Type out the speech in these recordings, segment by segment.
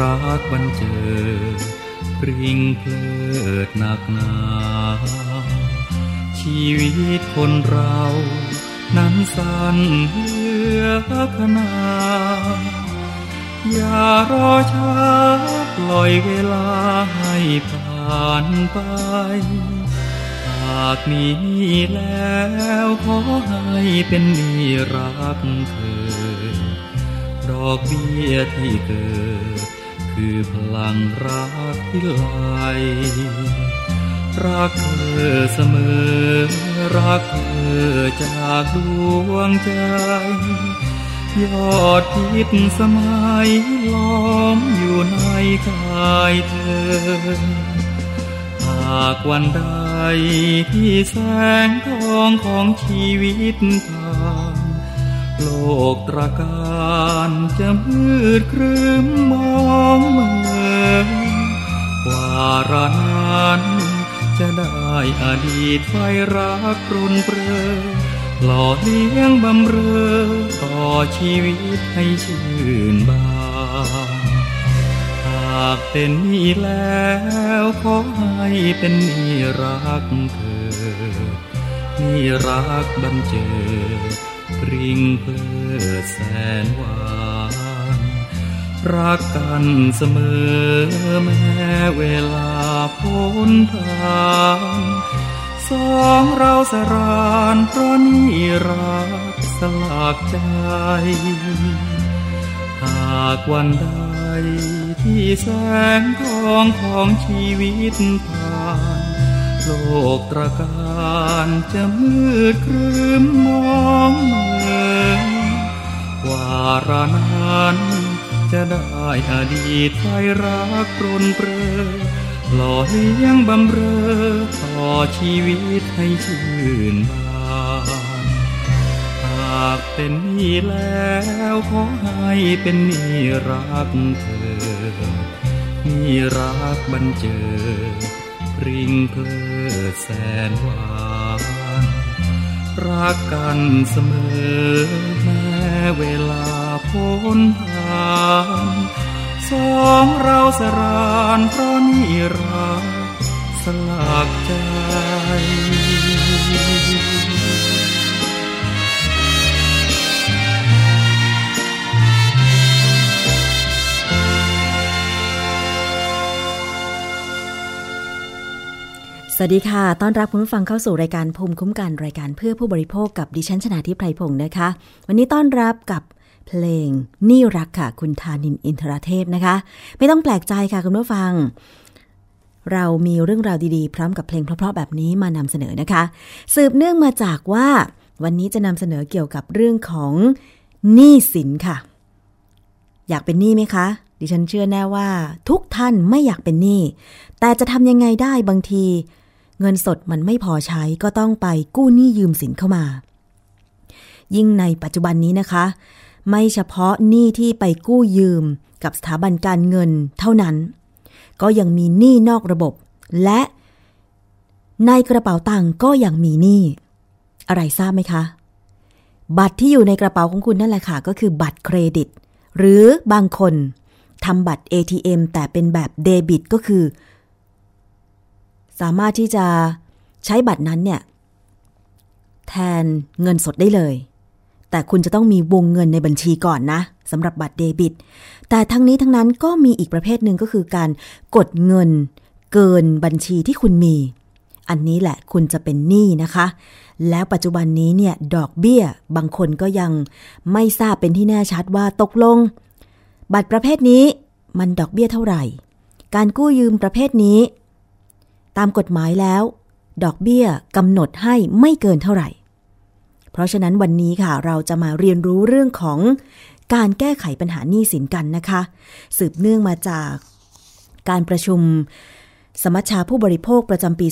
รักบันเจิดปริงเพลิดหนักหนา ชีวิตคนเรา นั้นสั้นเหลือขนา อย่ารอช้าปล่อยเวลาให้ผ่านไป หากมีแล้วขอให้เป็นนีรักเธอดอกเบี้ยที่เกิด คือพลังรักที่ไหลรักเธอเสมอ รักเธอจากดวงใจ ยอดพิษสมัยล้อมอยู่ในกายเธอ หากวันใดที่แสงทองของชีวิตผ่านโลกตระการจะมืดครึ้มมอง ได้อดีตไฟรักรุนเปรอหล่อเลี้ยงบำเรอต่อชีวิตให้ชื่นบานหากเป็นนี่แล้วขอให้เป็นนี่รักเธอนี่รักบันเจิดปริงเพลิดแสนหวาน รักกันเสมอแม้เวลาพ้นผ่านสองเราสรานเพราะนี่รักสลักใจ หากวันใดที่แสงทองของชีวิตผ่าน โลกตระการจะมืดครึ้มมองเมือนวาระนั้น จะได้อดีตไฟรักรนเปรอหล่อเลี้ยงบำเรอต่อชีวิตให้ชื่นบานหากเป็นนี่แล้วขอให้เป็นนี่รักเธอนี่รักบันเจิดปริงเพลิดแสนหวานรักกันเสมอแม้เวลา พ้นผ่านสองเราสรานเพราะนี่รักสลักใจสวัสดีค่ะ ต้อนรับคุณผู้ฟังเข้าสู่รายการภูมิคุ้มกันรายการเพื่อผู้บริโภคกับดิฉันชนาทิพไพรพงศ์นะคะ วันนี้ต้อนรับกับ เพลงนี่รักค่ะ คุณธานินอินทรเทพนะคะ ไม่ต้องแปลกใจค่ะคุณผู้ฟัง เรามีเรื่องราวดีๆ พร้อมกับเพลงเพราะๆแบบนี้มานำเสนอนะคะ สืบเนื่องมาจากว่า วันนี้จะนำเสนอเกี่ยวกับเรื่องของหนี้สินค่ะ อยากเป็นหนี้ไหมคะ ดิฉันเชื่อแน่ว่า ทุกท่านไม่อยากเป็นหนี้แต่จะทำยังไงได้บางที เงินสดมันไม่พอใช้ก็ต้องไปกู้หนี้ยืมสินเข้ามา ยิ่งในปัจจุบันนี้นะคะ ไม่เฉพาะหนี้ที่ไปกู้ยืมกับสถาบันการเงินเท่านั้น ก็ยังมีหนี้นอกระบบ และในกระเป๋าตังก็ยังมีหนี้อะไรทราบไหมคะ บัตรที่อยู่ในกระเป๋าของคุณนั่นแหละค่ะ ก็คือบัตรเครดิต หรือบางคนทำบัตร ATM แต่เป็นแบบเดบิตก็คือ สามารถที่จะใช้บัตรนั้นเนี่ย แทนเงินสดได้เลย แต่คุณจะต้องมีวงเงินในบัญชีก่อนนะสำหรับบัตรเดบิต แต่ทั้งนี้ทั้งนั้นก็มีอีกประเภทหนึ่งก็คือการกดเงินเกินบัญชีที่คุณมี อันนี้แหละคุณจะเป็นหนี้นะคะ แล้วปัจจุบันนี้เนี่ยดอกเบี้ยบางคนก็ยังไม่ทราบเป็นที่แน่ชัดว่าตกลง บัตรประเภทนี้มันดอกเบี้ยเท่าไหร่ การกู้ยืมประเภทนี้ ตามกฎหมายแล้ว ดอกเบี้ยกำหนดให้ไม่เกินเท่าไหร่ เพราะฉะนั้นวันนี้ค่ะเราจะมาเรียนรู้เรื่องของการแก้ไขปัญหาหนี้สินกันนะคะ สืบเนื่องมาจากการประชุมสมัชชาผู้บริโภคประจำปี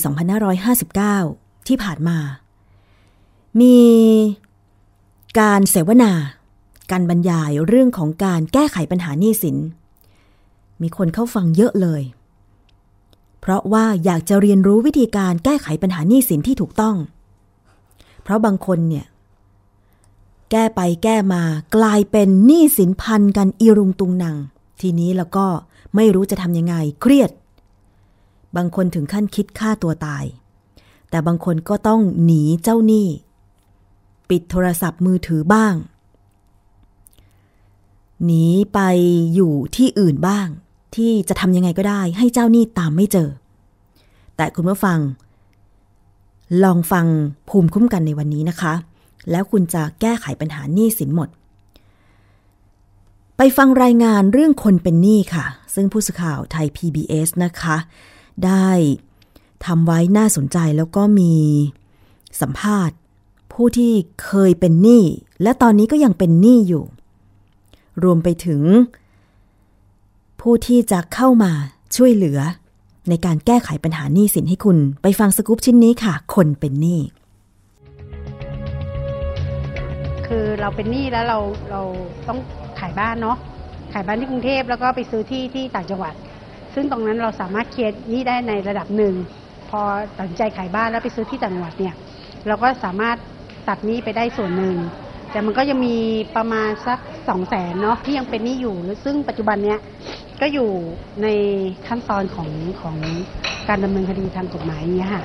2559 ที่ผ่านมา มีการเสวนา การบรรยายเรื่องของการแก้ไขปัญหาหนี้สิน มีคนเข้าฟังเยอะเลย เพราะว่าอยากจะเรียนรู้วิธีการแก้ไขปัญหาหนี้สินที่ถูกต้อง เพราะบางคนเนี่ย แก้ไปแก้มากลายเป็นหนี้สินพันกันอีรุงตุงนัง ทีนี้แล้วก็ไม่รู้จะทำยังไงเครียด บางคนถึงขั้นคิดฆ่าตัวตาย แต่บางคนก็ต้องหนีเจ้าหนี้ ปิดโทรศัพท์มือถือบ้าง หนีไปอยู่ที่อื่นบ้าง ที่จะทำยังไงก็ได้ให้เจ้าหนี้ตามไม่เจอ แต่คุณผู้ฟัง ลองฟังภูมิคุ้มกันในวันนี้นะคะ แล้วคุณจะแก้ไขปัญหาหนี้สินหมด ไปฟังรายงานเรื่องคนเป็นหนี้ค่ะ ซึ่งผู้สื่อข่าวไทย PBS นะคะ ได้ทำไว้น่าสนใจแล้วก็มีสัมภาษณ์ ผู้ที่เคยเป็นหนี้และตอนนี้ก็ยังเป็นหนี้อยู่ รวมไปถึง ผู้ที่จะเข้ามาช่วยเหลือ ในการแก้ไขปัญหาหนี้สินให้คุณ ไปฟังสกู๊ปชิ้นนี้ค่ะ คนเป็นหนี้ คือเราเป็นหนี้แล้วเราเราต้องขายบ้านเนาะขายบ้านที่กรุงเทพแล้วก็ไปซื้อที่ที่ต่างจังหวัด ซึ่งตรงนั้นเราสามารถเคลียร์หนี้ได้ในระดับหนึ่ง พอตัดสินใจขายบ้านแล้วไปซื้อที่ต่างจังหวัดเนี่ยเราก็สามารถตัดหนี้ไปได้ส่วนหนึ่งแต่มันก็ยังมีประมาณสักสองแสนเนาะที่ยังเป็นหนี้อยู่ซึ่งปัจจุบันเนี้ยก็อยู่ในขั้นตอนของของการดำเนินคดีทางกฎหมายเนี้ยค่ะ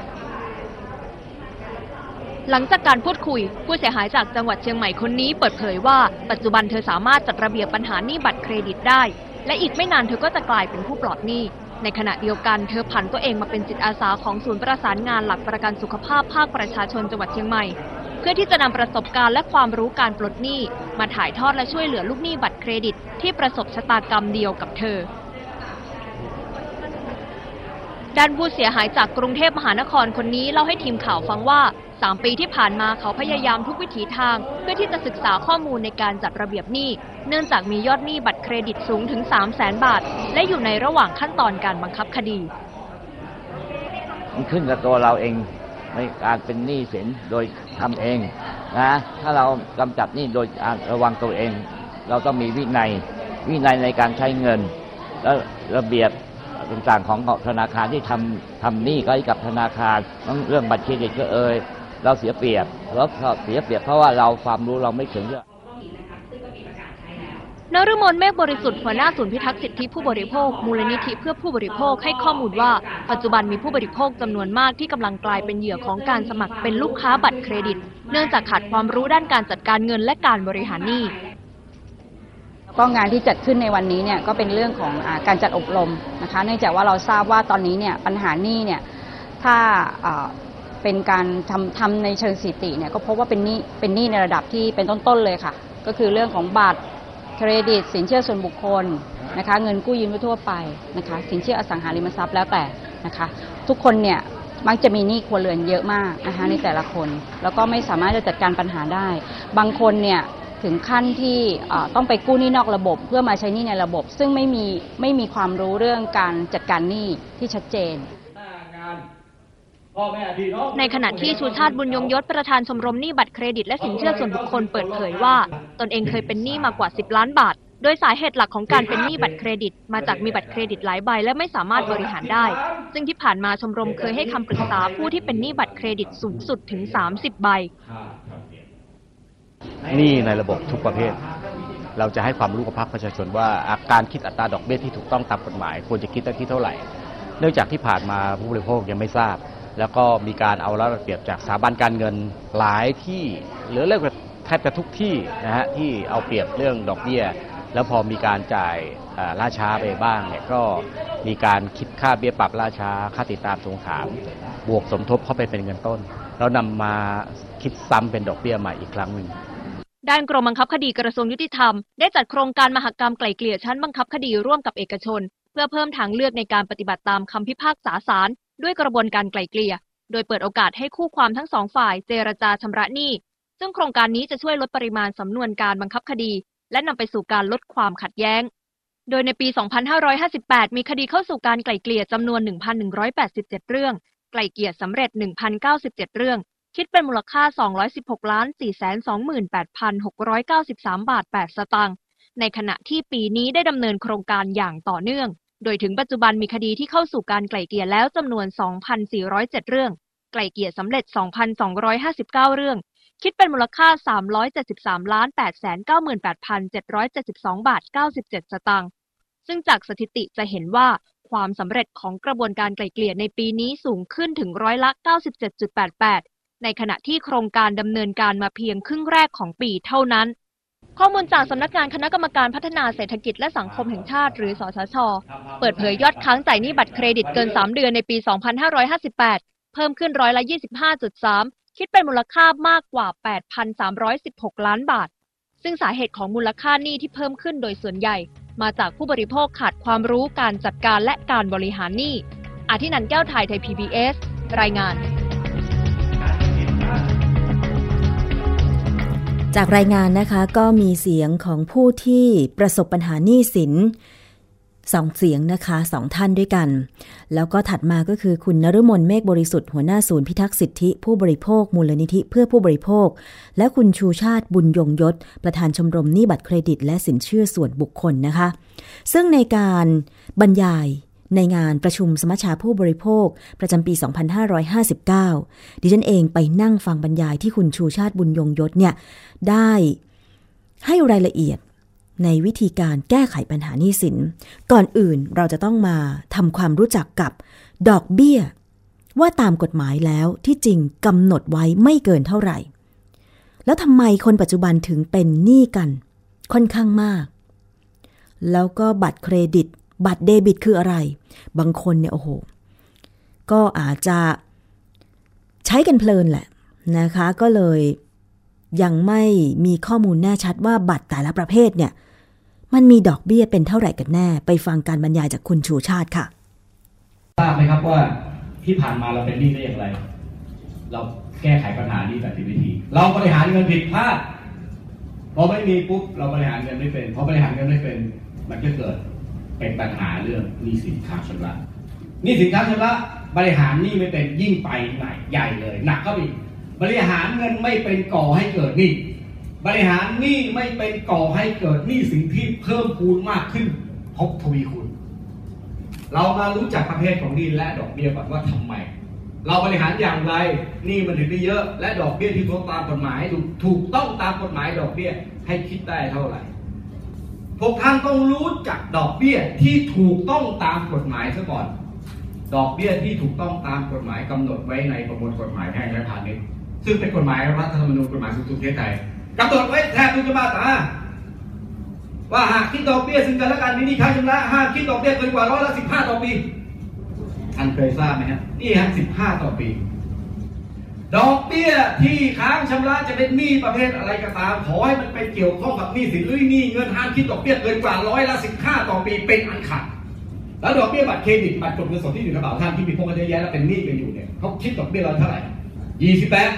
หลังจากการพูดคุย ผู้เสียหายจากจังหวัดเชียงใหม่คนนี้เปิดเผยว่า ปัจจุบันเธอสามารถจัดระเบียบปัญหาหนี้บัตรเครดิตได้ และอีกไม่นานเธอก็จะกลายเป็นผู้ปลอดหนี้ ในขณะเดียวกันเธอผันตัวเองมาเป็นจิตอาสาของศูนย์ประสานงานหลักประกันสุขภาพภาคประชาชนจังหวัดเชียงใหม่ เพื่อที่จะนำประสบการณ์และความรู้การปลดหนี้ มาถ่ายทอดและช่วยเหลือลูกหนี้บัตรเครดิต ที่ประสบชะตากรรมเดียวกับเธอ ด้านผู้เสียหายจากกรุงเทพมหานครคนนี้เล่าให้ทีมข่าวฟังว่า 3 ปีที่ผ่านมาเขาพยายามทุกวิถีทาง เพื่อที่จะศึกษาข้อมูลในการจัดระเบียบหนี้ เนื่องจากมียอดหนี้บัตรเครดิตสูงถึง 3 0 0แสนบาท และอยู่ในระหว่างขั้นตอนการบังคับคดี มันขึ้นกับตัวเราเองในการเป็นหนี้สินโดยทำเองนะถ้าเรากำจัดหนี้โดยระวังตัวเอง เราต้องมีวินัยวินัยในการใช้เงิน และระเบียบ ต่างๆของธนาคารที่ทำทำหนี้ก็ให้กับธนาคารเรื่องบัตรเครดิตก็เอ่ยเราเสียเปรียบเราเสียเปรียบเพราะว่าเราความรู้เราไม่ถึงเยอะนฤมลเมฆบริสุทธิ์หัวหน้าศูนย์พิทักษ์สิทธิผู้บริโภค มูลนิธิเพื่อผู้บริโภคให้ข้อมูลว่า ปัจจุบันมีผู้บริโภคจำนวนมากที่กำลังกลายเป็นเหยื่อของการสมัครเป็นลูกค้าบัตรเครดิต เนื่องจากขาดความรู้ด้านการจัดการเงินและการบริหารหนี้ ก็งานที่จัดขึ้นในวันนี้เนี่ยก็เป็นเรื่องของอาการจัดอบรมนะคะเนื่องจากว่าเราทราบว่าตอนนี้เนี่ยปัญหาหนี้เนี่ยถ้าเป็นการทำทำในเชิงสถิติเนี่ยก็พบว่าเป็นหนี้เป็นหนี้ในระดับที่เป็นต้นๆเลยค่ะ ก็คือเรื่องของบัตรเครดิต สินเชื่อส่วนบุคคลนะคะเงินกู้ยืมทั่วไปนะคะสินเชื่ออสังหาริมทรัพย์แล้วแต่นะคะทุกคนเนี่ยมักจะมีหนี้ครัวเรือนเยอะมากนะคะในแต่ละคน แล้วก็ไม่สามารถจะจัดการปัญหาได้ บางคนเนี่ย ถึงขั้นที่เอ่อต้องไปกู้หนี้นอกระบบ เพื่อมาใช้หนี้ในระบบ ซึ่งไม่มีไม่มีความรู้เรื่องการจัดการหนี้ที่ชัดเจน ในขณะที่ชูชาติบุญยงยศประธานชมรมหนี้บัตรเครดิตและสินเชื่อส่วนบุคคลเปิดเผยว่า ตนเองเคยเป็นหนี้มากว่า 10 ล้านบาท โดยสาเหตุหลักของการเป็นหนี้บัตรเครดิต มาจากมีบัตรเครดิตหลายใบและไม่สามารถบริหารได้ ซึ่งที่ผ่านมาชมรมเคยให้คำปรึกษาผู้ที่เป็นหนี้บัตรเครดิตสูงสุดถึง 30 ใบ หนี้ในระบบทุกประเภท เราจะให้ความรู้กับภาคประชาชนว่าอาการคิดอัตราดอกเบี้ยที่ถูกต้องตามกฎหมาย ควรจะคิดตั้งที่เท่าไหร่ เนื่องจากที่ผ่านมาผู้บริโภคยังไม่ทราบ แล้วก็มีการเอาระเบียบจากสถาบันการเงินหลายที่หรือเรียกว่าแทบจะทุกที่นะฮะที่เอาเปรียบเรื่องดอกเบี้ย แล้วพอมีการจ่ายล่าช้าไปบ้างเนี่ยก็มีการคิดค่าเบี้ยปรับล่าช้าค่าติดตามทวงถาม บวกสมทบเข้าไปเป็นเงินต้นเรานำมาคิดซ้ำเป็นดอกเบี้ยใหม่อีกครั้งหนึ่ง ด้านกรมบังคับคดีกระทรวงยุติธรรม ได้จัดโครงการมหกรรมไกล่เกลี่ยชั้นบังคับคดีร่วมกับเอกชน เพื่อเพิ่มทางเลือกในการปฏิบัติตามคำพิพากษาศาลด้วยกระบวนการไกล่เกลี่ย โดยเปิดโอกาสให้คู่ความทั้งสองฝ่ายเจรจาชำระหนี้ ซึ่งโครงการนี้จะช่วยลดปริมาณสำนวนการบังคับคดี และนำไปสู่การลดความขัดแย้ง โดยในปี 2558 มีคดีเข้าสู่การไกล่เกลี่ยจำนวน 1,187 เรื่อง ไกล่เกลี่ยสำเร็จ 1,097 เรื่อง คิดเป็นมูลค่า 216ล้าน428,693 บาท 8 สตางค์ ในขณะที่ปีนี้ได้ดำเนินโครงการอย่างต่อเนื่อง โดยถึงปัจจุบันมีคดีที่เข้าสู่การไกล่เกลี่ยแล้วจำนวน 2,407 เรื่อง ไกล่เกลี่ยสำเร็จ 2,259 เรื่อง คิดเป็นมูลค่า 373ล้าน898,772 บาท 97 สตางค์ ซึ่งจากสถิติจะเห็นว่าความสำเร็จของกระบวนการไกล่เกลี่ยในปีนี้สูงขึ้นถึงร้อยละ 97.88 ในขณะที่โครงการดำเนินการมาเพียงครึ่งแรกของปีเท่านั้น ข้อมูลจากสำนักงานคณะกรรมการพัฒนาเศรษฐกิจและสังคมแห่งชาติ หรือสสช เปิดเผยยอดค้างจ่ายหนี้บัตรเครดิตเกิน 3 เดือนในปี 2558 เพิ่มขึ้นร้อยละ 25.3 คิดเป็นมูลค่ามากกว่า 8,316 ล้านบาท ซึ่งสาเหตุของมูลค่าหนี้ที่เพิ่มขึ้นโดยส่วนใหญ่ มาจากผู้บริโภคขาดความรู้การจัดการและการบริหารหนี้อาทินันท์แก้วไทยไทย PBS รายงาน จากรายงานนะคะก็มีเสียงของผู้ที่ประสบปัญหาหนี้สินสองเสียงนะคะสองท่านด้วยกัน แล้วก็ถัดมาก็คือคุณนฤมลเมฆบริสุทธิ์หัวหน้าศูนย์พิทักษ์สิทธิผู้บริโภค มูลนิธิเพื่อผู้บริโภค และคุณชูชาติบุญยงยศ ประธานชมรมหนี้บัตรเครดิต และสินเชื่อส่วนบุคคลนะคะ ซึ่งในการบรรยาย ในงานประชุมสมัชชาผู้บริโภคประจำปี 2559 ดิฉันเองไปนั่งฟังบรรยายที่คุณชูชาติบุญยงยศเนี่ย ได้ให้รายละเอียดในวิธีการแก้ไขปัญหาหนี้สิน ก่อนอื่นเราจะต้องมาทำความรู้จักกับดอกเบี้ย ว่าตามกฎหมายแล้วที่จริงกำหนดไว้ไม่เกินเท่าไหร่ แล้วทำไมคนปัจจุบันถึงเป็นหนี้กัน ค่อนข้างมาก แล้วก็บัตรเครดิต บัตรเดบิตคืออะไร บางคนเนี่ยโอ้โห ก็อาจจะใช้กันเพลินแหละนะคะ ก็เลยยังไม่มีข้อมูลแน่ชัดว่าบัตรแต่ละประเภทเนี่ย มันมีดอกเบี้ยเป็นเท่าไหร่กันแน่ ไปฟังการบรรยายจากคุณชูชาติค่ะทราบไหมครับว่าที่ผ่านมาเราเป็นหนี้ได้อย่างไร เราแก้ไขปัญหานี้แบบผิดวิธี เราบริหารเงินผิดพลาดพอไม่มีปุ๊บเราบริหารเงินไม่เป็นพอบริหารเงินไม่เป็น มันก็เกิด เป็นปัญหาเรื่องหนี้สินค้างชำระหนี้สินค้างชำระบริหารหนี้ไม่เป็นยิ่งไปไหนใหญ่เลยหนักเข้าไปอีกบริหารเงินไม่เป็นก่อให้เกิดหนี้บริหารหนี้ไม่เป็นก่อให้เกิดหนี้สินที่เพิ่มพูนมากขึ้นทบทวีคูณเรามารู้จักประเภทของหนี้และดอกเบี้ยก่อนว่าทำไม เราบริหารอย่างไรหนี้มันถึงได้เยอะ และดอกเบี้ยที่ถูกตามกฎหมายถูกต้องตามกฎหมายดอกเบี้ยให้คิดได้เท่าไหร่ พวกท่านต้องรู้จักดอกเบี้ยที่ถูกต้องตามกฎหมายซะก่อน ดอกเบี้ยที่ถูกต้องตามกฎหมายกำหนดไว้ในประมวลกฎหมายแพ่งและพาณิชย์ซึ่งเป็นกฎหมายรัฐธรรมนูญกฎหมายสูงสุดประเทศไทยกำหนดไว้แทบทุกมาตราว่าหากคิดดอกเบี้ยซึ่งกันและกันมีนี้ค้าชำระห้ามคิดดอกเบี้ยเกินกว่าร้อยละสิบห้าต่อปีท่านเคยทราบไหมฮะนี่ฮะสิบห้าต่อปี ดอกเบี้ยที่ค้างชำระจะเป็นหนี้ประเภทอะไรก็ตาม ขอให้มันเป็นเกี่ยวข้องกับหนี้สินหรือหนี้เงินห้ามคิดดอกเบี้ยเกินกว่าร้อยละสิบห้าต่อปีเป็นอันขาดแล้วดอกเบี้ยบัตรเครดิตบัตรกดเงินสดที่อยู่ในกระเป๋าท่านที่มีพวกกันเยอะแยะแล้วเป็นหนี้กันอยู่เนี่ยเขาคิดดอกเบี้ยเราเท่าไหร่ยี่สิบแปด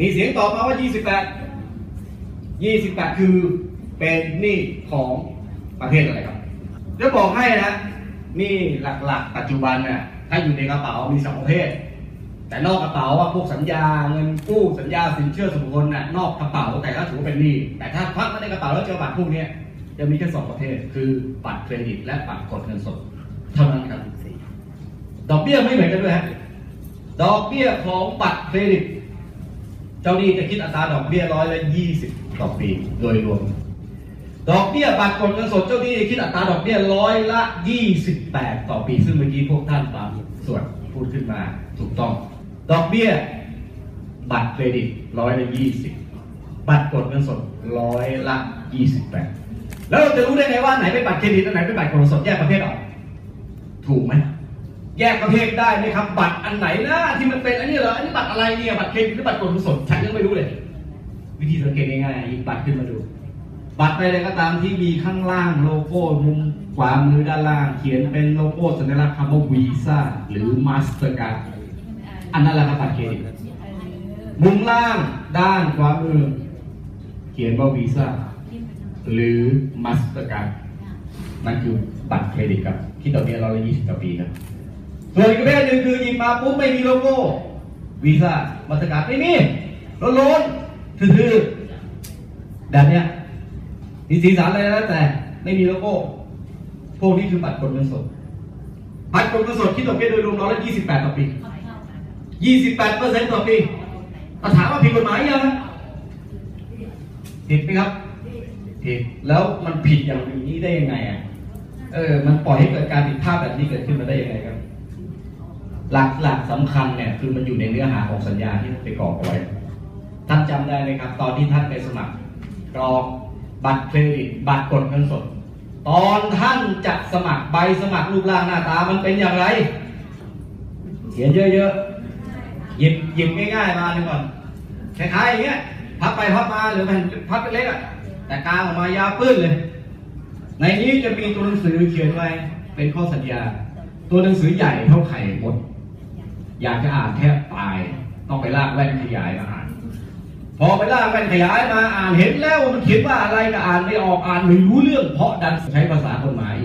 มีเสียงตอบมาว่ายี่สิบแปดยี่สิบแปดคือเป็นหนี้ของประเทศอะไรครับจะบอกให้นะหนี่หลักๆ ปัจจุบันเนี่ยถ้าอยู่ในกระเป๋ามีสองประเภท แต่นอกกระเป๋าอะพวกสัญญาเงินกู้สัญญาสินเชื่อส่วนบุคคลน่ะนอกกระเป๋าแต่ก็ถือว่าเป็นหนี้แต่ถ้าพักมาในกระเป๋าแล้วเจอบัตรพวกเนี้ยจะมีแค่สองประเภทคือบัตรเครดิต และบัตรกดเงินสดเท่านั้นครับดอกเบี้ยไม่เหมือนกันด้วยฮะดอกเบี้ยของบัตรเครดิต เจ้าหนี้จะคิดอัตราดอกเบี้ยร้อยละยี่สิบต่อปีโดยรวม ดอกเบี้ยบัตรกดเงินสดเจ้าหนี้คิดอัตราดอกเบี้ยร้อยละยี่สิบแปดต่อปี ซึ่งเมื่อกี้พวกท่านบางส่วนพูดขึ้นมาถูกต้อง ดอกเบี้ย บัตรเครดิตร้อยละยี่สิบบัตรกดเงินสดร้อยละยี่สิบแปดแล้วเราจะรู้ได้ไงว่าไหนเป็นบัตรเครดิตอันไหนเป็นบัตรกดเงินสดแยกประเภทออก ถูกไหมแยกประเภทได้ไหมครับ บัตรอันไหนนะที่มันเป็นอันนี้เหรออันนี้บัตรอะไรเนี่ยบัตรเครดิตหรือบัตรกดเงินสดฉันยังไม่รู้เลย วิธีสังเกตง่ายๆหยิบบัตรขึ้นมาดู บัตรอะไรก็ตามที่มีข้างล่างโลโก้มุมขวามือด้านล่าง เขียนเป็นโลโก้สัญลักษณ์คำว่าวีซ่าหรือ Mastercard อันนั้นแหละครับบัตรเครดิตมุมล่างด้านขวามือ เขียนว่าวีซ่าหรือ Mastercard นั่นคือบัตรเครดิตครับที่ดอกเบี้ยร้อยละยี่สิบต่อปีครับส่วนอีกประเภทหนึ่งคือหยิบมาปุ๊บไม่มีโลโก้ Visa Mastercard ไม่มีโล้นๆทื่อๆแบบเนี้ยมีสีสันอะไรแล้วแต่ไม่มีโลโก้พวกนี้คือบัตรกดเงินสดบัตรกดเงินสดคิดดอกเบี้ยโดยรวมร้อยละยี่สิบแปดต่อปี ยี่สิบแปดเปอร์เซ็นต์ต่อปีมาถามว่าผิดกฎหมายยังผิดไหมครับ ผิด แล้วมันผิดอย่างนี้ได้ยังไงอะ เออ มันปล่อยให้เกิดการผิดพลาดแบบนี้เกิดขึ้นมาได้ยังไงครับ หลักหลักสำคัญเนี่ยคือมันอยู่ในเนื้อหาของสัญญาที่ไปกรอกเอาไว้ ท่านจำได้ไหมครับ ตอนที่ท่านไปสมัครกรอกบัตรเครดิต บัตรกดเงินสด ตอนท่านจะสมัครใบสมัครรูปร่างหน้าตามันเป็นอย่างไร เขียนเยอะๆ ยิบหยิบง่ายๆมาหนึ่งก่อนคล้ายๆอย่างเงี้ยพับไปพับมาหรือแผ่นพับเล็กๆอะแต่กลางออกมายาวปื้นเลย ในนี้จะมีตัวหนังสือเขียนไว้เป็นข้อสัญญา ตัวหนังสือใหญ่เท่าไข่มดอยากจะอ่านแทบตายต้องไปลากแว่นขยายมาอ่านพอไปลากแว่นขยายมาอ่านเห็นแล้วมันเขียนว่าอะไรก็อ่านไม่ออกอ่านไม่รู้เรื่อง เพราะดันใช้ภาษากฎหมาย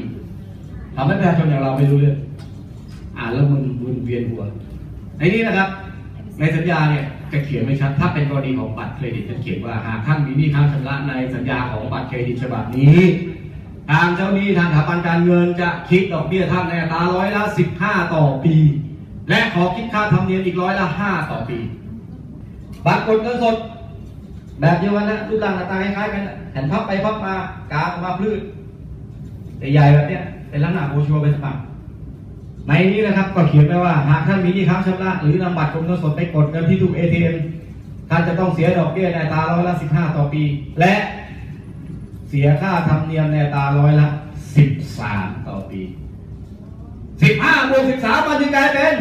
ทำให้ประชาชนอย่างเราไม่รู้เรื่อง อ่านแล้วมันมึนเวียนหัวในนี้นะครับ ในสัญญาเนี่ยจะเขียนไม่ชัด ถ้าเป็นกรณีของบัตรเครดิตจะเขียนว่าหากท่านมีหนี้ค้างชำระในสัญญาของบัตรเครดิตฉบับนี้ ทางเจ้าหนี้ทางสถาบันการเงินจะคิดดอกเบี้ยท่านในอัตราร้อยละ 15 ต่อปี และขอคิดค่าธรรมเนียมอีกร้อยละ 5 ต่อปี บัตรกดเงินสด แบบเดียวกันนะรูปร่างหน้าตาคล้ายๆกันนะแผ่นพับไปพับมากาออกมาพลืดใหญ่ๆแบบเนี้ยเป็นลักษณะโบชัวเป็นสมัคร ในนี้นะครับก็เขียนไว้ว่าหากท่านมีหนี้ค้างชำระหรือนำบัตรกดเงินสดไปกดเงินที่ตู้ ATM ท่านจะต้องเสียดอกเบี้ยในตาร้อยละ 15 ต่อปี และเสียค่าธรรมเนียมในตาร้อยละ 13 ต่อปี 15บวก13 มันจะกลายเป็น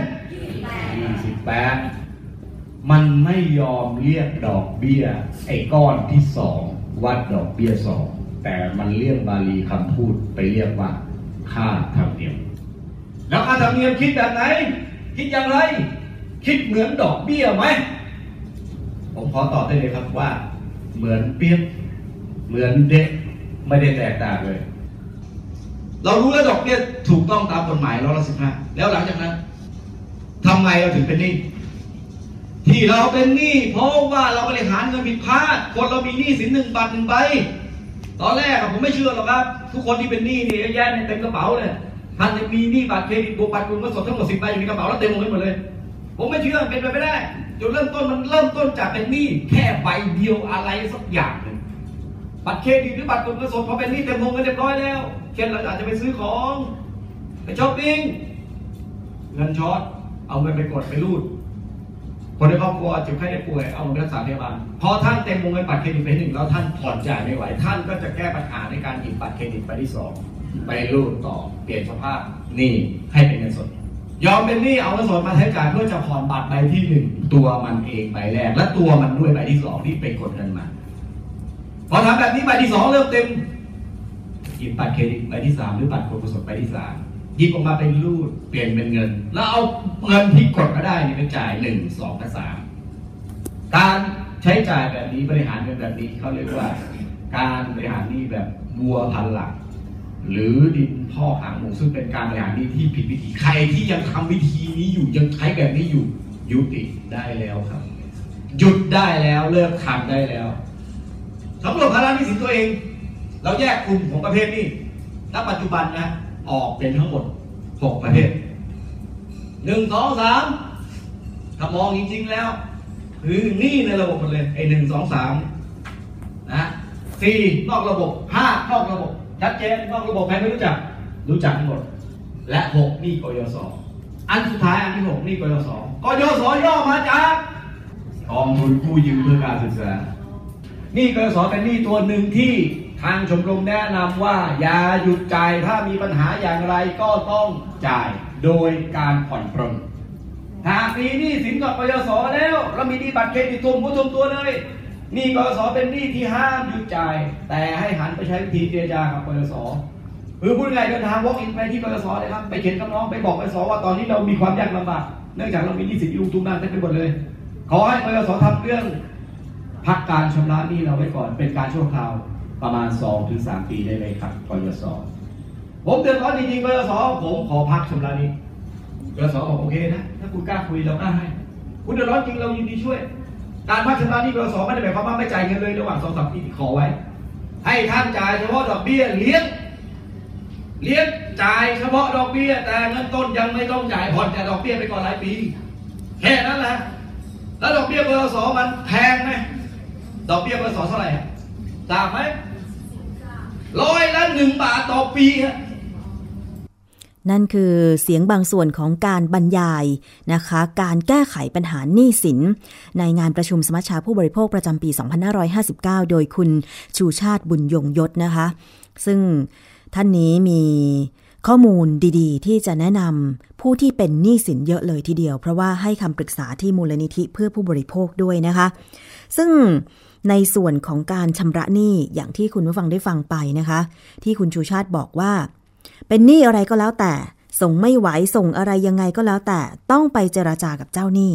28 มันไม่ยอมเรียกดอกเบี้ย ไอ้ก้อนที่สองวัดดอกเบี้ยสองแต่มันเรียกบาลีคำพูดไปเรียกว่า ค่าธรรมเนียม แล้วค่าธรรมเนียมคิดแบบไหน คิดอย่างไร คิดเหมือนดอกเบี้ยไหม ผมขอตอบได้เลยครับว่า เหมือนเปียบเหมือนเด็กไม่ได้แตกต่างเลย เรารู้แล้วดอกเบี้ยถูกต้องตามกฎหมายร้อยละสิบห้าแล้วหลังจากนั้นทำไมเราถึงเป็นหนี้ที่เราเป็นหนี้เพราะว่าเราบริหารเงินผิดพลาดคนเรามีหนี้สินหนึ่งบาทหนึ่งใบตอนแรกผมไม่เชื่อหรอกครับ ทุกคนที่เป็นหนี้นี่ยแยะเนี่ยเต็มกระเป๋าเลย ท่านจะมีหนี้บัตรเครดิตบวกบัตรกดเงินสดทั้งหมดสิบใบอยู่ในกระเป๋าแล้วเต็มหมดเลย ผมไม่เชื่อเป็นไปไม่ได้จุดเริ่มต้นมันเริ่มต้นจากเป็นหนี้แค่ใบเดียวอะไรสักอย่างหนึ่งบัตรเครดิตหรือบัตรกดเงินสดพอเป็นหนี้เต็มวงเงินเรียบร้อยแล้วเช่นเราอาจจะไปซื้อของไปช้อปปิ้งเงินช็อตเอาเงินไปกดไปรูดคนในครอบครัวเจ็บไข้ได้ป่วยเอาเงินไปรักษาพยาบาลพอท่านเต็มวงเงินบัตรเครดิตไปหนึ่งแล้วท่านผ่อนจ่ายไม่ไหว ท่านก็จะแก้ปัญหาในการหยิบบัตรเครดิตไปที่สอง ไปรูดต่อเปลี่ยนสภาพหนี้ให้เป็นเงินสด ยอมเป็นหนี้เอาเงินสดมาใช้จ่ายเพื่อจะผ่อนบัตรใบที่หนึ่งตัวมันเองใบแรก และตัวมันด้วยใบที่สองที่ไปกดเงินมาพอทำแบบนี้ใบที่สองเริ่มเต็มหยิบบัตรเครดิตใบที่สามหรือบัตรกดเงินสดใบที่สามหยิบออกมาเป็นรูดเปลี่ยนเป็นเงิน แล้วเอาเงินที่กดมาได้เนี่ยไปจ่ายหนึ่งสองและสามการใช้จ่ายแบบนี้บริหารเงินแบบนี้เขาเรียกว่า การบริหารนี้แบบวัวพันหลัก หรือดินพ่อหางหมูซึ่งเป็นการบริหารนี้ที่ผิดวิธีใครที่ยังทำวิธีนี้อยู่ยังใช้แบบนี้อยู่ยุติได้แล้วครับ หยุดได้แล้วเลิกทำได้แล้วสำรวจภาระหนี้สินตัวเอง เราแยกกลุ่มของประเภทนี้ณปัจจุบันนะออกเป็นทั้งหมดหกประเภทหนึ่งสองสามถ้ามองจริงๆแล้วคือหนี้ในระบบหมดเลยไอ้หนึ่งสองสามนะสี่นอกระบบห้านอกระบบ ชัดเจนนอกระบบใครไม่รู้จัก รู้จักทั้งหมด และหกนี้กยศอันสุดท้ายอันที่หกนี้กยศกยศย่อมาจากกองทุนกู้ยืมเพื่อการศึกษานี้กยศเป็นหนี้ตัวหนึ่งที่ทางชมรมแนะนำว่าอย่าหยุดจ่ายถ้ามีปัญหาอย่างไรก็ต้องจ่ายโดยการผ่อนปรนหากมีหนี้สินกับกยศแล้วเรามีหนี้บัตรเครดิตทุ่มหัวทุ่มตัวเลย นี่กสเป็นหนี้ที่ห้ามหยุดจ่าย แต่ให้หันไปใช้วิธีเจรจากับกสคือพูดง่ายเดินทางวอล์กอินไปที่กสเลยครับ ไปเขียนคำร้องไปบอกกสว่าตอนนี้เรามีความยากลำบากเนื่องจากเรามีหนี้สินอยู่ทุกด้านเต็มไปหมดเลย ขอให้กสทำเรื่องพักการชำระหนี้เราไว้ก่อนเป็นการชั่วคราวประมาณ 2-3ถึงปีได้ไหมครับกสผมเดือดร้อนจริงๆกสผมขอพักชำระหนี้กสบอกโอเคนะถ้าคุณกล้าคุยเรากล้าให้คุณเดือดร้อนจริงเรายินดีช่วย การพักชำระหนี้กสไม่ได้หมายความว่าไม่จ่ายเงินเลยระหว่างสองสามปีที่ขอไว้ ให้ท่านจ่ายเฉพาะดอกเบี้ยเลี้ยงเลี้ยงจ่ายเฉพาะดอกเบี้ย แต่เงินต้นยังไม่ต้องจ่ายผ่อนแต่ดอกเบี้ยไปก่อนหลายปีแค่นั้นแหละแล้วดอกเบี้ยกสมันแพงไหมดอกเบี้ยกสเท่าไหร่ฮะทราบไหมร้อยละหนึ่งบาทต่อปีฮะ นั่นคือเสียงบางส่วนของการบรรยายนะคะ การแก้ไขปัญหาหนี้สิน ในงานประชุมสมัชชาผู้บริโภคประจำปี 2559 โดยคุณชูชาติบุญยงยศนะคะ ซึ่งท่านนี้มีข้อมูลดีๆ ที่จะแนะนำผู้ที่เป็นหนี้สินเยอะเลยทีเดียว เพราะว่าให้คำปรึกษาที่มูลนิธิเพื่อผู้บริโภคด้วยนะคะ ซึ่งในส่วนของการชำระหนี้อย่างที่คุณผู้ฟังได้ฟังไปนะคะ ที่คุณชูชาติบอกว่า เป็นหนี้อะไรก็แล้วแต่ ส่งไม่ไหวส่งอะไรยังไงก็แล้วแต่ต้องไปเจราจากับเจ้าหนี้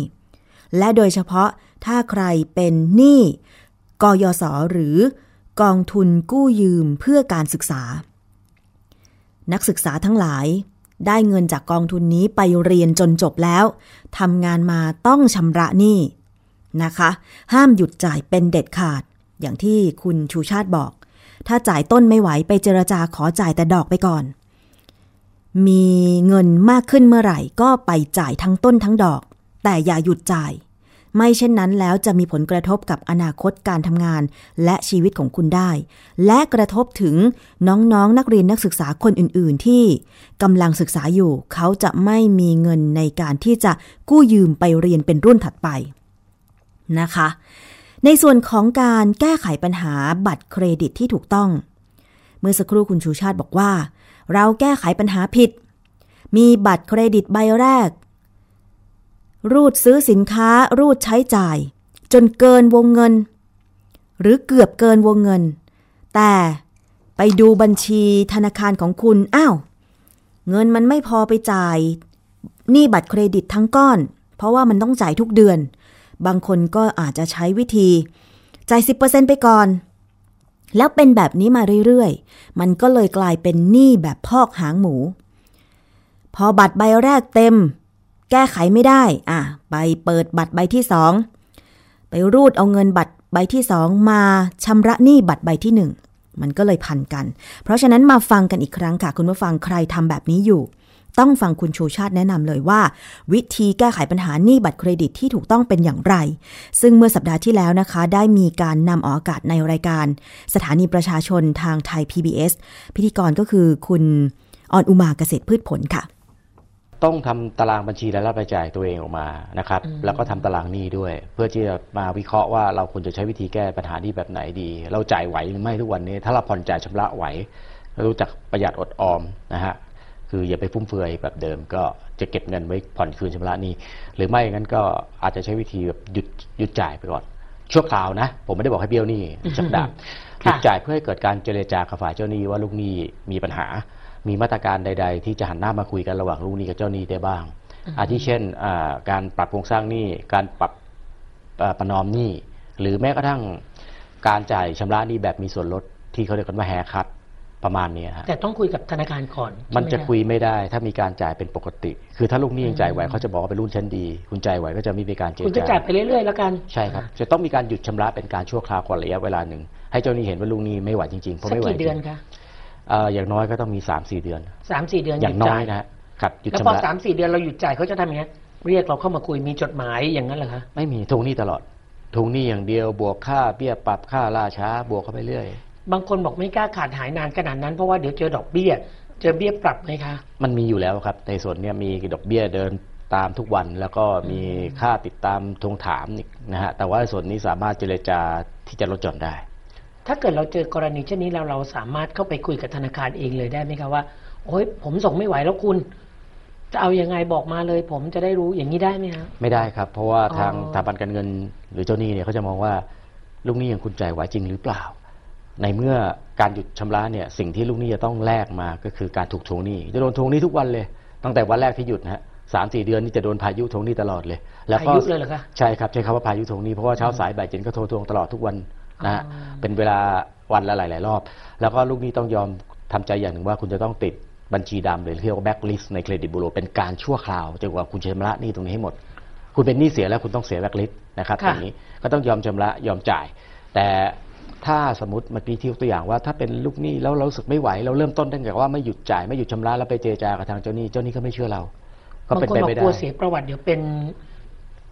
และโดยเฉพาะถ้าใครเป็นหนี้กยศหรือกองทุนกู้ยืมเพื่อการศึกษา นักศึกษาทั้งหลายได้เงินจากกองทุนนี้ไปเรียนจนจบแล้วทำงานมาต้องชำระหนี้นะคะ ห้ามหยุดจ่ายเป็นเด็ดขาด อย่างที่คุณชูชาติบอก ถ้าจ่ายต้นไม่ไหวไปเจรจาขอจ่ายแต่ดอกไปก่อน มีเงินมากขึ้นเมื่อไหร่ก็ไปจ่ายทั้งต้นทั้งดอก แต่อย่าหยุดจ่าย ไม่เช่นนั้นแล้วจะมีผลกระทบกับอนาคตการทำงาน และชีวิตของคุณได้ และกระทบถึงน้องๆนนักเรียนนักศึกษาคนอื่น ๆ ที่กำลังศึกษาอยู่ เขาจะไม่มีเงินในการที่จะกู้ยืมไปเรียนเป็นรุ่นถัดไปนะคะ ในส่วนของการแก้ไขปัญหาบัตรเครดิตที่ถูกต้อง เมื่อสักครู่คุณชูชาติบอกว่า เราแก้ไขปัญหาผิด มีบัตรเครดิตใบแรก รูดซื้อสินค้ารูดใช้จ่าย จนเกินวงเงิน หรือเกือบเกินวงเงิน แต่ไปดูบัญชีธนาคารของคุณ อ้าว เงินมันไม่พอไปจ่ายหนี้บัตรเครดิตทั้งก้อน เพราะว่ามันต้องจ่ายทุกเดือน บางคนก็อาจจะใช้วิธี จ่าย 10%ไปก่อน แล้วเป็นแบบนี้มาเรื่อยๆ มันก็เลยกลายเป็นหนี้แบบพอกหางหมู พอบัตรใบแรกเต็ม แก้ไขไม่ได้ อะ ไปเปิดบัตรใบที่สองไปรูดเอาเงินบัตรใบที่สองมาชำระหนี้บัตรใบที่หนึ่งมันก็เลยพันกัน เพราะฉะนั้นมาฟังกันอีกครั้งค่ะ คุณผู้ฟังใครทำแบบนี้อยู่ ต้องฟังคุณชูชาติแนะนำเลยว่า วิธีแก้ไขปัญหาหนี้บัตรเครดิตที่ถูกต้องเป็นอย่างไร ซึ่งเมื่อสัปดาห์ที่แล้วนะคะ ได้มีการนำออกอากาศในรายการ สถานีประชาชนทางไทย PBS พิธีกรก็คือคุณออนอุมาเกษตรพืชผลค่ะ ต้องทำตารางบัญชีรายรับรายจ่ายตัวเองออกมานะครับ แล้วก็ทำตารางหนี้ด้วย เพื่อที่จะมาวิเคราะห์ว่าเราควรจะใช้วิธีแก้ปัญหานี้แบบไหนดี เราจ่ายไหวหรือไม่ทุกวันนี้ ถ้าเราผ่อนจ่ายชำระไหวเรารู้จักประหยัดอดออมนะฮะ คืออย่าไปฟุ่มเฟือยแบบเดิมก็จะเก็บเงินไว้ผ่อนคืนชำระหนี้ หรือไม่งั้นก็อาจจะใช้วิธีแบบหยุดหยุดจ่ายไปก่อนชั่วคราวนะ ผมไม่ได้บอกให้เบี้ยวหนี้จับดาบหยุดจ่ายเพื่อให้เกิดการเจรจากับฝ่ายเจ้าหนี้ว่าลูกหนี้มีปัญหา มีมาตรการใด ๆ ที่จะหันหน้ามาคุยกันระหว่างลูกหนี้กับเจ้าหนี้ได้บ้าง อาทิเช่นอ่าการปรับโครงสร้างหนี้การปรับเอ่อประนอมหนี้หรือแม้กระทั่งการจ่ายชำระหนี้แบบมีส่วนลดที่เขาเรียกกันว่าแฮร์คัต ประมาณเนี้ยฮะแต่ต้องคุยกับธนาคารก่อน มันจะใช่ไหคุยไม่ได้ ถ้ามีการจ่ายเป็นปกติ คือถ้าลูกหนี้ยังจ่ายไหวเขาจะบอกว่าเป็นรุ่นชั้นดี คุณจ่ายไหวก็จะไม่มีการเจรคุณจะจาจ่ายไปเรื่อยๆแล้วกันใช่ครับจะต้องมีการหยุดชำระเป็นการชั่วคราวก่อนระยะเวลาหนึ่งให้เจ้าหนี้เห็นว่าลูกหนี้ไม่ไหวจริงๆเพราะสักไม่ไหวกี่เดือนจริงคะเอ่ออย่างน้อยก็ต้องมีสามสี่เดือนสามสี่เดือนอย่างหดน้อจ่ยนะฮะครับหยุดแล้วชำพอระสามสี่เดือนเราหยุดจ่ายเขาจะทำยังไงเรียกเราเข้ามาคุยมีจดหมายอย่างนั้นเหรอคะไม่มีทวงหนี้ตลอดทวงหนี้อย่างเดียวบวกค่าเบี้ยปรับค่าล่าช้าบวกเข้าไปเรื่อย บางคนบอกไม่กล้าขาดหายนานขนาดนั้นเพราะว่าเดี๋ยวเจอดอกเบี้ย เจอเบี้ยปรับไหมคะ มันมีอยู่แล้วครับ ในส่วนเนี้ยมีดอกเบี้ยเดินตามทุกวันแล้วก็มีค่าติดตามทวงถามอีกนะฮะแต่ว่าส่วนนี้สามารถเจรจาที่จะลดหย่อนได้ ถ้าเกิดเราเจอกรณีเช่นนี้แล้วเราสามารถเข้าไปคุยกับธนาคารเองเลยได้ไหมคะว่าโอ้ยผมส่งไม่ไหวแล้วคุณ จะเอายังไงบอกมาเลย ผมจะได้รู้อย่างนี้ได้ไหมคะไม่ได้ครับ เพราะว่าอ๋อทางสถาบันการเงินหรือเจ้าหนี้เนี่ยเขาจะมองว่าลูกหนี้ยังคุณจ่ายไหวจริงหรือเปล่า ในเมื่อการหยุดชำระเนี่ยสิ่งที่ลูกหนี้จะต้องแลกมาก็คือการถูกทวงหนี้จะโดนทวงหนี้ทุกวันเลย ตั้งแต่วันแรกที่หยุดนะฮะสามสี่เดือนนี่จะโดนพายุทวงหนี้ตลอดเลย แล้วก็พายุเลยเหรอคะใช่ครับใช้คำว่าพายุทวงหนี้เพราะว่าเช้าสายบ่ายเย็นก็โทรทวงตลอดทุกวันนะฮะเป็นเวลาวันละหลาย ๆ รอบ แล้วก็ลูกหนี้ต้องยอมทำใจอย่างหนึ่งว่าคุณจะต้องติดบัญชีดำหรือเรียกว่าแบ็กลิสต์ในเครดิตบูโรเป็นการชั่วคราวจนกว่าคุณจะชำระหนี้ตรงนี้ให้หมด คุณเป็นหนี้เสียแล้วคุณต้องเสียแบ็กลิสต์นะครับค่ะอย่างนี้ก็ต้องยอมชำระยอมจ่าย แต่ ถ้าสมมติเมื่อกี้ที่ยกตัวอย่างว่า ถ้าเป็นลูกหนี้แล้วเรารู้สึกไม่ไหว เราเริ่มต้นตั้งแต่ว่าไม่หยุดจ่ายไม่หยุดชำระแล้วไปเจรจากับทางเจ้าหนี้เจ้าหนี้ก็ไม่เชื่อเรา ก็บางเป็นคนไปบอกไม่ได้กลัวเสียประวัติเดี๋ยวเป็น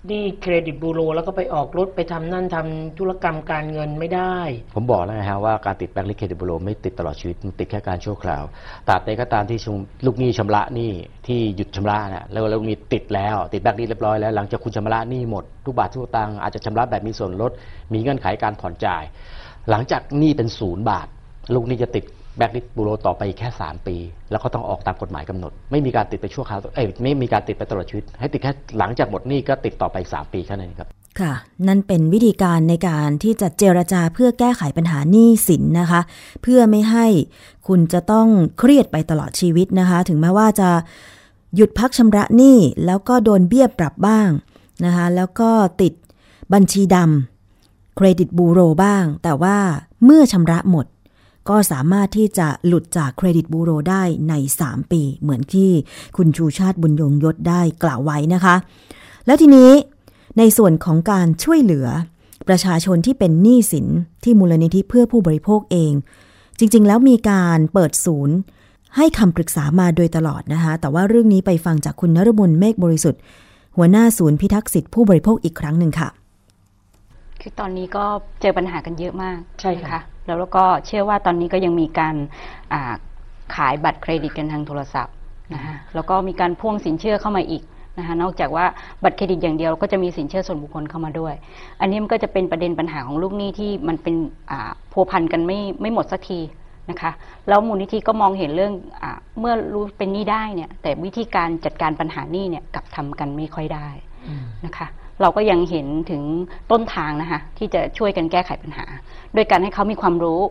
หนี้เครดิตบูโรแล้วก็ไปออกรถไปทำนั่นทำธุรกรรมการเงินไม่ได้ ผมบอกแล้วไงฮะว่าการติดแบ็กลิสต์เครดิตบูโรไม่ติดตลอดชีวิตมันติดแค่การชั่วคราวตราบใดก็ตามที่ชุมลูกหนี้ชำระหนี้ที่หยุดชำระนะแล้วแล้วมีติดแล้วติดแบ็กลิสต์เรียบร้อยแล้วหลังจากคุณชำระหนี้หมดทุกบาททุกสตังค์อาจจะชำระแบบมีส่วนลด มีเงื่อนไขการผ่อนจ่าย หลังจากหนี้เป็นศูนย์บาท ลูกหนี้จะติดแบ็กลิสบูโรต่อไปแค่ 3 ปี แล้วก็ต้องออกตามกฎหมายกำหนด ไม่มีการติดไปชั่วคราวเอ้ยไม่มีการติดไปตลอดชีวิต ให้ติดแค่หลังจากหมดหนี้ก็ติดต่อไปสามปีแค่นั้นครับ ค่ะ นั่นเป็นวิธีการในการที่จะเจรจาเพื่อแก้ไขปัญหาหนี้สินนะคะ เพื่อไม่ให้คุณจะต้องเครียดไปตลอดชีวิตนะคะ ถึงแม้ว่าจะหยุดพักชำระหนี้แล้วก็โดนเบี้ยปรับบ้างนะคะ แล้วก็ติดบัญชีดำ เครดิตบูโรบ้าง แต่ว่าเมื่อชำระหมด ก็สามารถที่จะหลุดจากเครดิตบูโรได้ใน 3 ปี เหมือนที่คุณชูชาติบุญยงยศได้กล่าวไว้นะคะ แล้วทีนี้ในส่วนของการช่วยเหลือ ประชาชนที่เป็นหนี้สินที่มูลนิธิเพื่อผู้บริโภคเอง จริง ๆ แล้วมีการเปิดศูนย์ให้คำปรึกษามาโดยตลอดนะคะ แต่ว่าเรื่องนี้ไปฟังจากคุณนรมนเมฆบริสุทธิ์ หัวหน้าศูนย์พิทักษ์สิทธิผู้บริโภคอีกครั้งหนึ่งค่ะ คือตอนนี้ก็เจอปัญหากันเยอะมากใช่ค่ะนะคะแล้วก็เชื่อว่าตอนนี้ก็ยังมีการอ่าขายบัตรเครดิตกันทางโทรศัพท์นะคะแล้วก็มีการพ่วงสินเชื่อเข้ามาอีกนะคะนอกจากว่าบัตรเครดิตอย่างเดียวก็จะมีสินเชื่อส่วนบุคคลเข้ามาด้วย อันนี้มันก็จะเป็นประเด็นปัญหาของลูกหนี้ที่มันเป็นอ่าพัวพันกันไม่ไม่หมดสักทีนะคะแล้วมูลนิธิก็มองเห็นเรื่องอาเมื่อรู้เป็นหนี้ได้เนี่ยแต่วิธีการจัดการปัญหาหนี้เนี่ยกลับทำกันไม่ค่อยได้นะคะ เราก็ยังเห็นถึงต้นทางนะคะที่จะช่วยกันแก้ไขปัญหา โดยการให้เขามีความรู้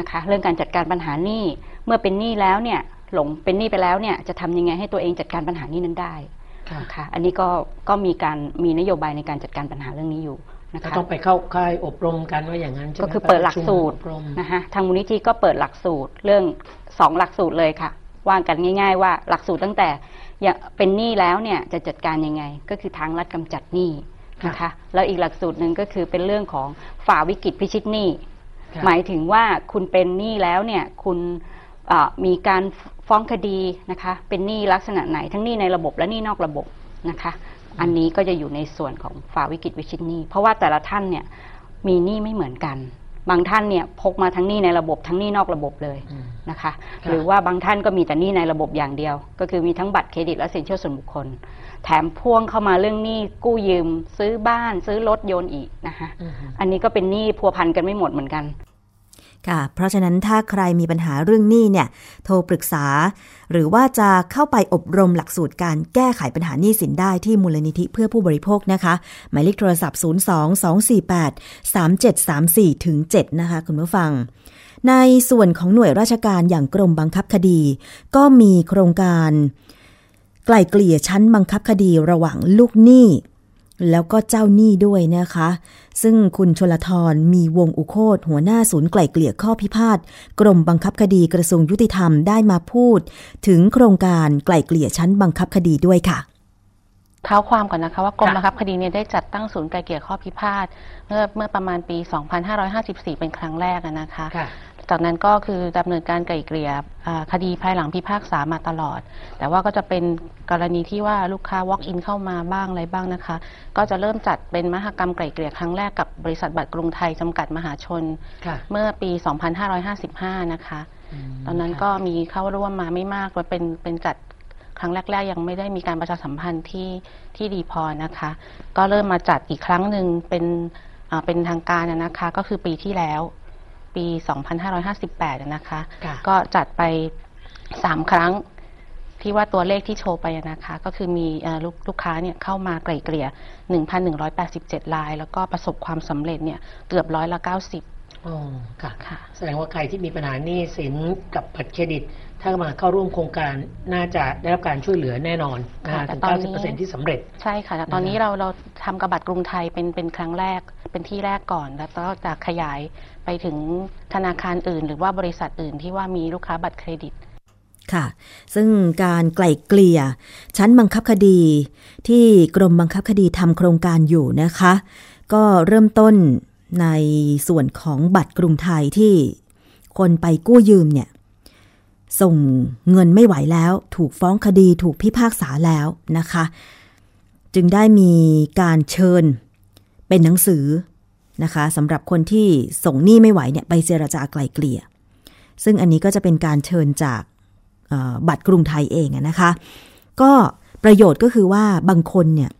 นะคะเรื่องการจัดการปัญหาหนี้เมื่อเป็นหนี้แล้วเนี่ยหลงเป็นหนี้ไปแล้วเนี่ยจะทำยังไงให้ตัวเองจัดการปัญหานี้นั้นได้ค่ะนะคะอันนี้ก็ก็มีการมีนโยบายในการจัดการปัญหาเรื่องนี้อยู่นะก็คะต้องไปเข้าค่ายอบรมกันว่าอย่างนั้นใช่ไหมก็คือเปิดหลักสูตรไปปะชุมอบรมนะคะทางมูลนิธิก็เปิดหลักสูตรเรื่องสองหลักสูตรเลยค่ะว่างกันง่าย ๆ ว่าหลักสูตรตั้งแต่อย่า เป็นหนี้แล้วเนี่ยจะจัดการยังไง ก็คือทางรัฐกำจัดหนี้นะคะแล้วอีกหลักสูตรหนึ่งก็คือเป็นเรื่องของฝ่าวิกฤตพิชิตหนี้ค่ะหมายถึงว่าคุณเป็นหนี้แล้วเนี่ยคุณเอ่อมีการฟ้องคดีนะคะเป็นหนี้ลักษณะไหนทั้งหนี้ในระบบและหนี้นอกระบบนะคะอันนี้ก็จะอยู่ในส่วนของฝ่าวิกฤตวิชิตหนี้เพราะว่าแต่ละท่านเนี่ยมีหนี้ไม่เหมือนกัน บางท่านเนี่ยพกมาทั้งหนี้ในระบบทั้งหนี้นอกระบบเลยนะคะ หรือว่าบางท่านก็มีแต่หนี้ในระบบอย่างเดียว ก็คือมีทั้งบัตรเครดิตและสินเชื่อส่วนบุคคล แถมพ่วงเข้ามาเรื่องหนี้กู้ยืม ซื้อบ้าน ซื้อรถยนต์อีกนะคะอันนี้ก็เป็นหนี้พัวพันกันไม่หมดเหมือนกัน ค่ะ เพราะฉะนั้นถ้าใครมีปัญหาเรื่องหนี้เนี่ย โทรปรึกษา หรือว่าจะเข้าไปอบรมหลักสูตรการแก้ไขปัญหาหนี้สินได้ที่มูลนิธิเพื่อผู้บริโภคนะคะ หมายเลขโทรศัพท์ 02 248 3734ถึง7นะคะ คุณผู้ฟัง ในส่วนของหน่วยราชการอย่างกรมบังคับคดี ก็มีโครงการ ไกล่เกลี่ยชั้นบังคับคดีระหว่างลูกหนี้ แล้วก็เจ้าหนี้ด้วยนะคะ ซึ่งคุณชลทรมีวงอุโคตหัวหน้าศูนย์ไกล่เกลี่ยข้อพิพาทกรมบังคับคดีกระทรวงยุติธรรมได้มาพูด ถึงโครงการไกล่เกลี่ยชั้นบังคับคดีด้วยค่ะเท้าความก่อนนะคะว่ากรมค่ะบังคับคดีเนี่ยได้จัดตั้งศูนย์ไกลเกลี่ยข้อพิพาทเมื่อเมื่อประมาณปี 2554 เป็นครั้งแรกอะนะคะค่ะ จากนั้นก็คือดำเนินการไกล่เกลี่ยอ่าคดีภายหลังพิพากษามาตลอด แต่ว่าก็จะเป็นกรณีที่ว่าลูกค้า walk in เข้ามาบ้างอะไรบ้างนะคะ ก็จะเริ่มจัดเป็นมหกรรมไกล่เกลี่ยครั้งแรกกับบริษัทบัตรกรุงไทยจำกัดมหาชนค่ะเมื่อปี 2555 นะคะ ตอนนั้นก็มีเข้าร่วมมาไม่มากมันเป็นเป็นจัดครั้งแรก ๆ ยังไม่ได้มีการประชาสัมพันธ์ที่ที่ดีพอนะคะ ก็เริ่มมาจัดอีกครั้งหนึ่งเป็นอ่าเป็นทางการอะนะคะ ก็คือปีที่แล้ว ปี 2558อะนะคะ ค่ะ ก็จัดไปสามครั้งที่ว่าตัวเลขที่โชว์ไปอะนะคะ ก็คือมีเอ่อลูกลูกค้าเนี่ยเข้ามาไกล่เกลี่ย 1,187ราย แล้วก็ประสบความสำเร็จเนี่ยเกือบร้อยละ 90 อ๋อค่ะค่ะ แสดงว่าใครที่มีปัญหาหนี้สินกับบัตรเครดิต ถ้ามาเข้าร่วมโครงการน่าจะได้รับการช่วยเหลือแน่นอนนะค่ะฮะแต่ถึงตอนนี้90%ที่สำเร็จ ใช่ค่ะแต่ตอนนี้เราเราทำกับบัตรกรุงไทยเป็นเป็นครั้งแรกเป็นที่แรกก่อน แล้วก็จะขยายไปถึงธนาคารอื่น หรือว่าบริษัทอื่นที่ว่ามีลูกค้าบัตรเครดิตค่ะ ซึ่งการไกล่เกลี่ย ชั้นบังคับคดี ที่กรมบังคับคดีทำโครงการอยู่นะคะ ก็เริ่มต้น ในส่วนของบัตรกรุงไทยที่คนไปกู้ยืมเนี่ยส่งเงินไม่ไหวแล้ว ถูกฟ้องคดีถูกพิพากษาแล้วนะคะ จึงได้มีการเชิญเป็นหนังสือนะคะสำหรับคนที่ส่งหนี้ไม่ไหวเนี่ยไปเจรจาไกลเกลี่ย ซึ่งอันนี้ก็จะเป็นการเชิญจากบัตรกรุงไทยเองนะคะ ก็ประโยชน์ก็คือว่าบางคนเนี่ย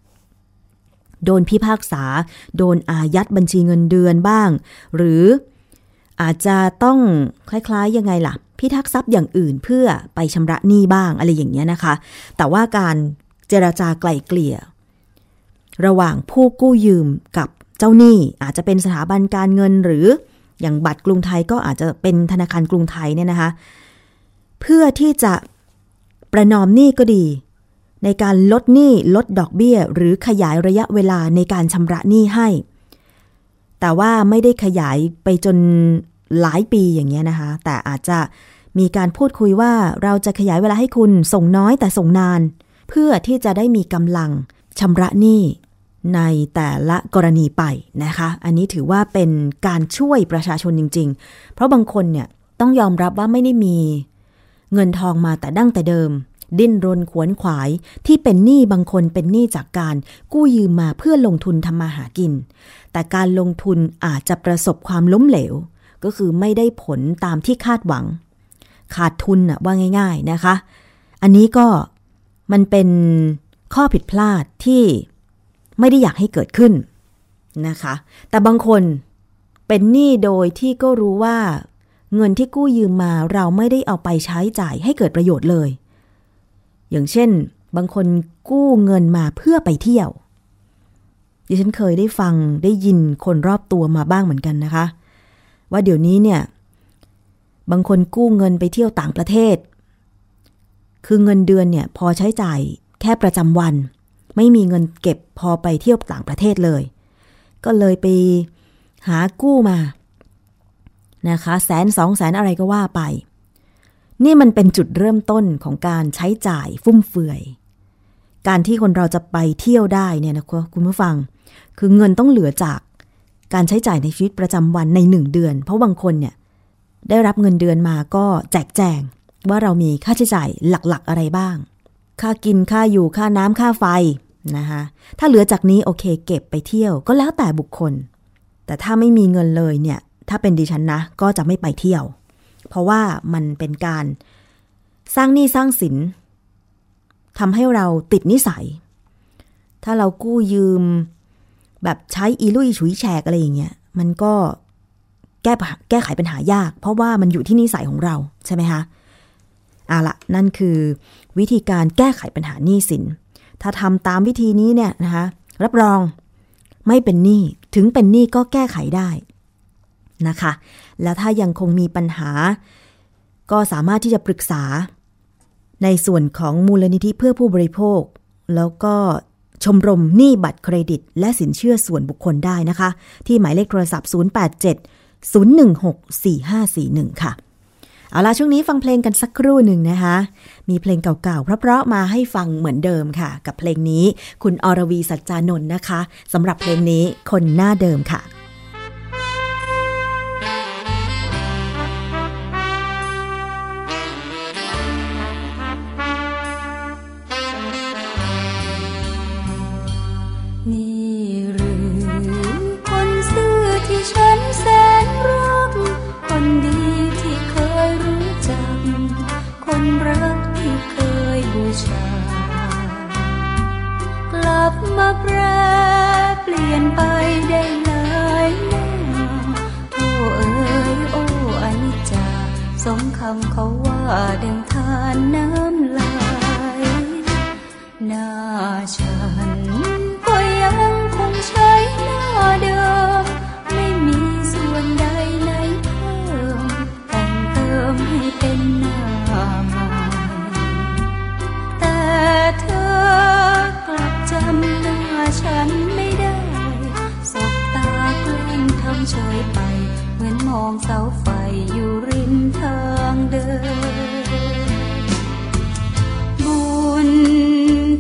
โดนพิพากษา โดนอายัดบัญชีเงินเดือนบ้าง หรืออาจจะต้องคล้ายๆยังไงล่ะ พิทักษ์ทรัพย์อย่างอื่นเพื่อไปชำระหนี้บ้างอะไรอย่างเงี้ยนะคะ แต่ว่าการเจรจาไกล่เกลี่ย ระหว่างผู้กู้ยืมกับเจ้าหนี้อาจจะเป็นสถาบันการเงินหรืออย่างบัตรกรุงไทยก็อาจจะเป็นธนาคารกรุงไทยเนี่ยนะคะ เพื่อที่จะประนอมหนี้ก็ดี ในการลดหนี้ลดดอกเบี้ย หรือขยายระยะเวลาในการชำระหนี้ให้ แต่ว่าไม่ได้ขยายไปจนหลายปีอย่างเงี้ยนะคะ แต่อาจจะมีการพูดคุยว่าเราจะขยายเวลาให้คุณส่งน้อยแต่ส่งนาน เพื่อที่จะได้มีกำลังชำระหนี้ในแต่ละกรณีไปนะคะ อันนี้ถือว่าเป็นการช่วยประชาชนจริง ๆ เพราะบางคนเนี่ยต้องยอมรับว่าไม่ได้มี เงินทองมาแต่ดั้งแต่เดิม ดิ้นรนขวนขวายที่เป็นหนี้บางคนเป็นหนี้จากการกู้ยืมมาเพื่อลงทุนทำมาหากิน แต่การลงทุนอาจจะประสบความล้มเหลว ก็คือไม่ได้ผลตามที่คาดหวัง ขาดทุนน่ะว่าง่าย ๆนะคะ อันนี้ก็มันเป็นข้อผิดพลาดที่ไม่ได้อยากให้เกิดขึ้นนะคะ แต่บางคนเป็นหนี้โดยที่ก็รู้ว่า เงินที่กู้ยืมมาเราไม่ได้เอาไปใช้จ่ายให้เกิดประโยชน์เลย อย่างเช่น บางคนกู้เงินมาเพื่อไปเที่ยว ดิฉันเคยได้ฟังได้ยินคนรอบตัวมาบ้างเหมือนกันนะคะ ว่าเดี๋ยวนี้เนี่ย บางคนกู้เงินไปเที่ยวต่างประเทศ คือเงินเดือนเนี่ยพอใช้จ่ายแค่ประจำวัน ไม่มีเงินเก็บพอไปเที่ยวต่างประเทศเลย ก็เลยไปหากู้มานะคะแสนสองแสนอะไรก็ว่าไป นี่มันเป็นจุดเริ่มต้นของการใช้จ่ายฟุ่มเฟือย การที่คนเราจะไปเที่ยวได้เนี่ยนะคุณผู้ฟัง คือเงินต้องเหลือจากการใช้จ่ายในชีวิตประจำวันในหนึ่งเดือน เพราะบางคนเนี่ยได้รับเงินเดือนมาก็แจกแจง ว่าเรามีค่าใช้จ่ายหลักๆอะไรบ้าง ค่ากินค่าอยู่ค่าน้ำค่าไฟนะคะถ้าเหลือจากนี้โอเคเก็บไปเที่ยวก็แล้วแต่บุคคล แต่ถ้าไม่มีเงินเลยเนี่ย ถ้าเป็นดิฉันนะ ก็จะไม่ไปเที่ยว เพราะว่ามันเป็นการสร้างหนี้สร้างสินทำให้เราติดนิสัย ถ้าเรากู้ยืมแบบใช้อีลุยฉุยแฉกอะไรอย่างเงี้ย มันก็แก้แก้ไขปัญหายาก เพราะว่ามันอยู่ที่นิสัยของเราใช่ไหมคะเอาละนั่นคือวิธีการแก้ไขปัญหาหนี้สิน ถ้าทำตามวิธีนี้เนี่ยนะคะ รับรองไม่เป็นหนี้ ถึงเป็นหนี้ก็แก้ไขได้ นะคะ แล้วถ้ายังคงมีปัญหา ก็สามารถที่จะปรึกษา ในส่วนของมูลนิธิเพื่อผู้บริโภค แล้วก็ชมรมหนี้บัตรเครดิต และสินเชื่อส่วนบุคคลได้นะคะ ที่หมายเลขโทรศัพท์ 087 016 4541 ค่ะ เอาล่ะช่วงนี้ฟังเพลงกันสักครู่หนึ่งนะคะ มีเพลงเก่าๆ เพราะๆมาให้ฟังเหมือนเดิมค่ะ กับเพลงนี้คุณอรวีสัจจานนท์นะคะสำหรับเพลงนี้คนหน้าเดิมค่ะ มาแปรเปลี่ยนไปได้หลายหน้โอ้เอ๋ยโอ้อจจาสมคำเขาว่าดังทานน้ำลายน่าชา เฉยไป เหมองเสาไฟอยู่ริมทางเดิน บุญ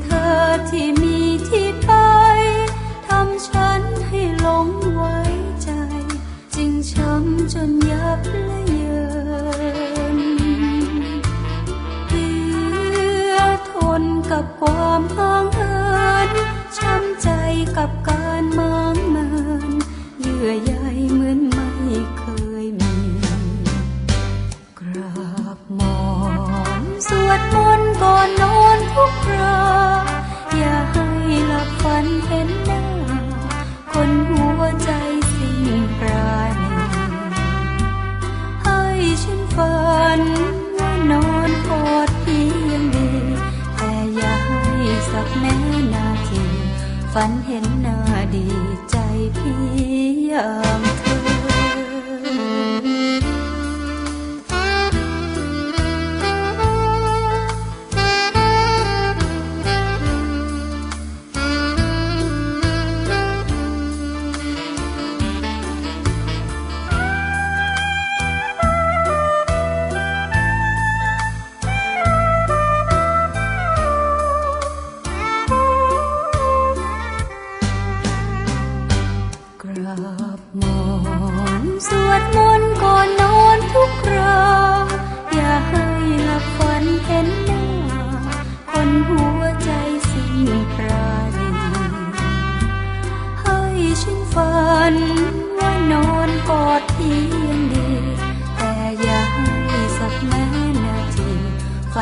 เธอที่มีที่ไปทำฉันให้หลงไว้ใจ จึงช้ำจนยับและเยินเพื่อทนกับความห่างเหินช้ำใจกับการ ฝันเห็นหน้าดี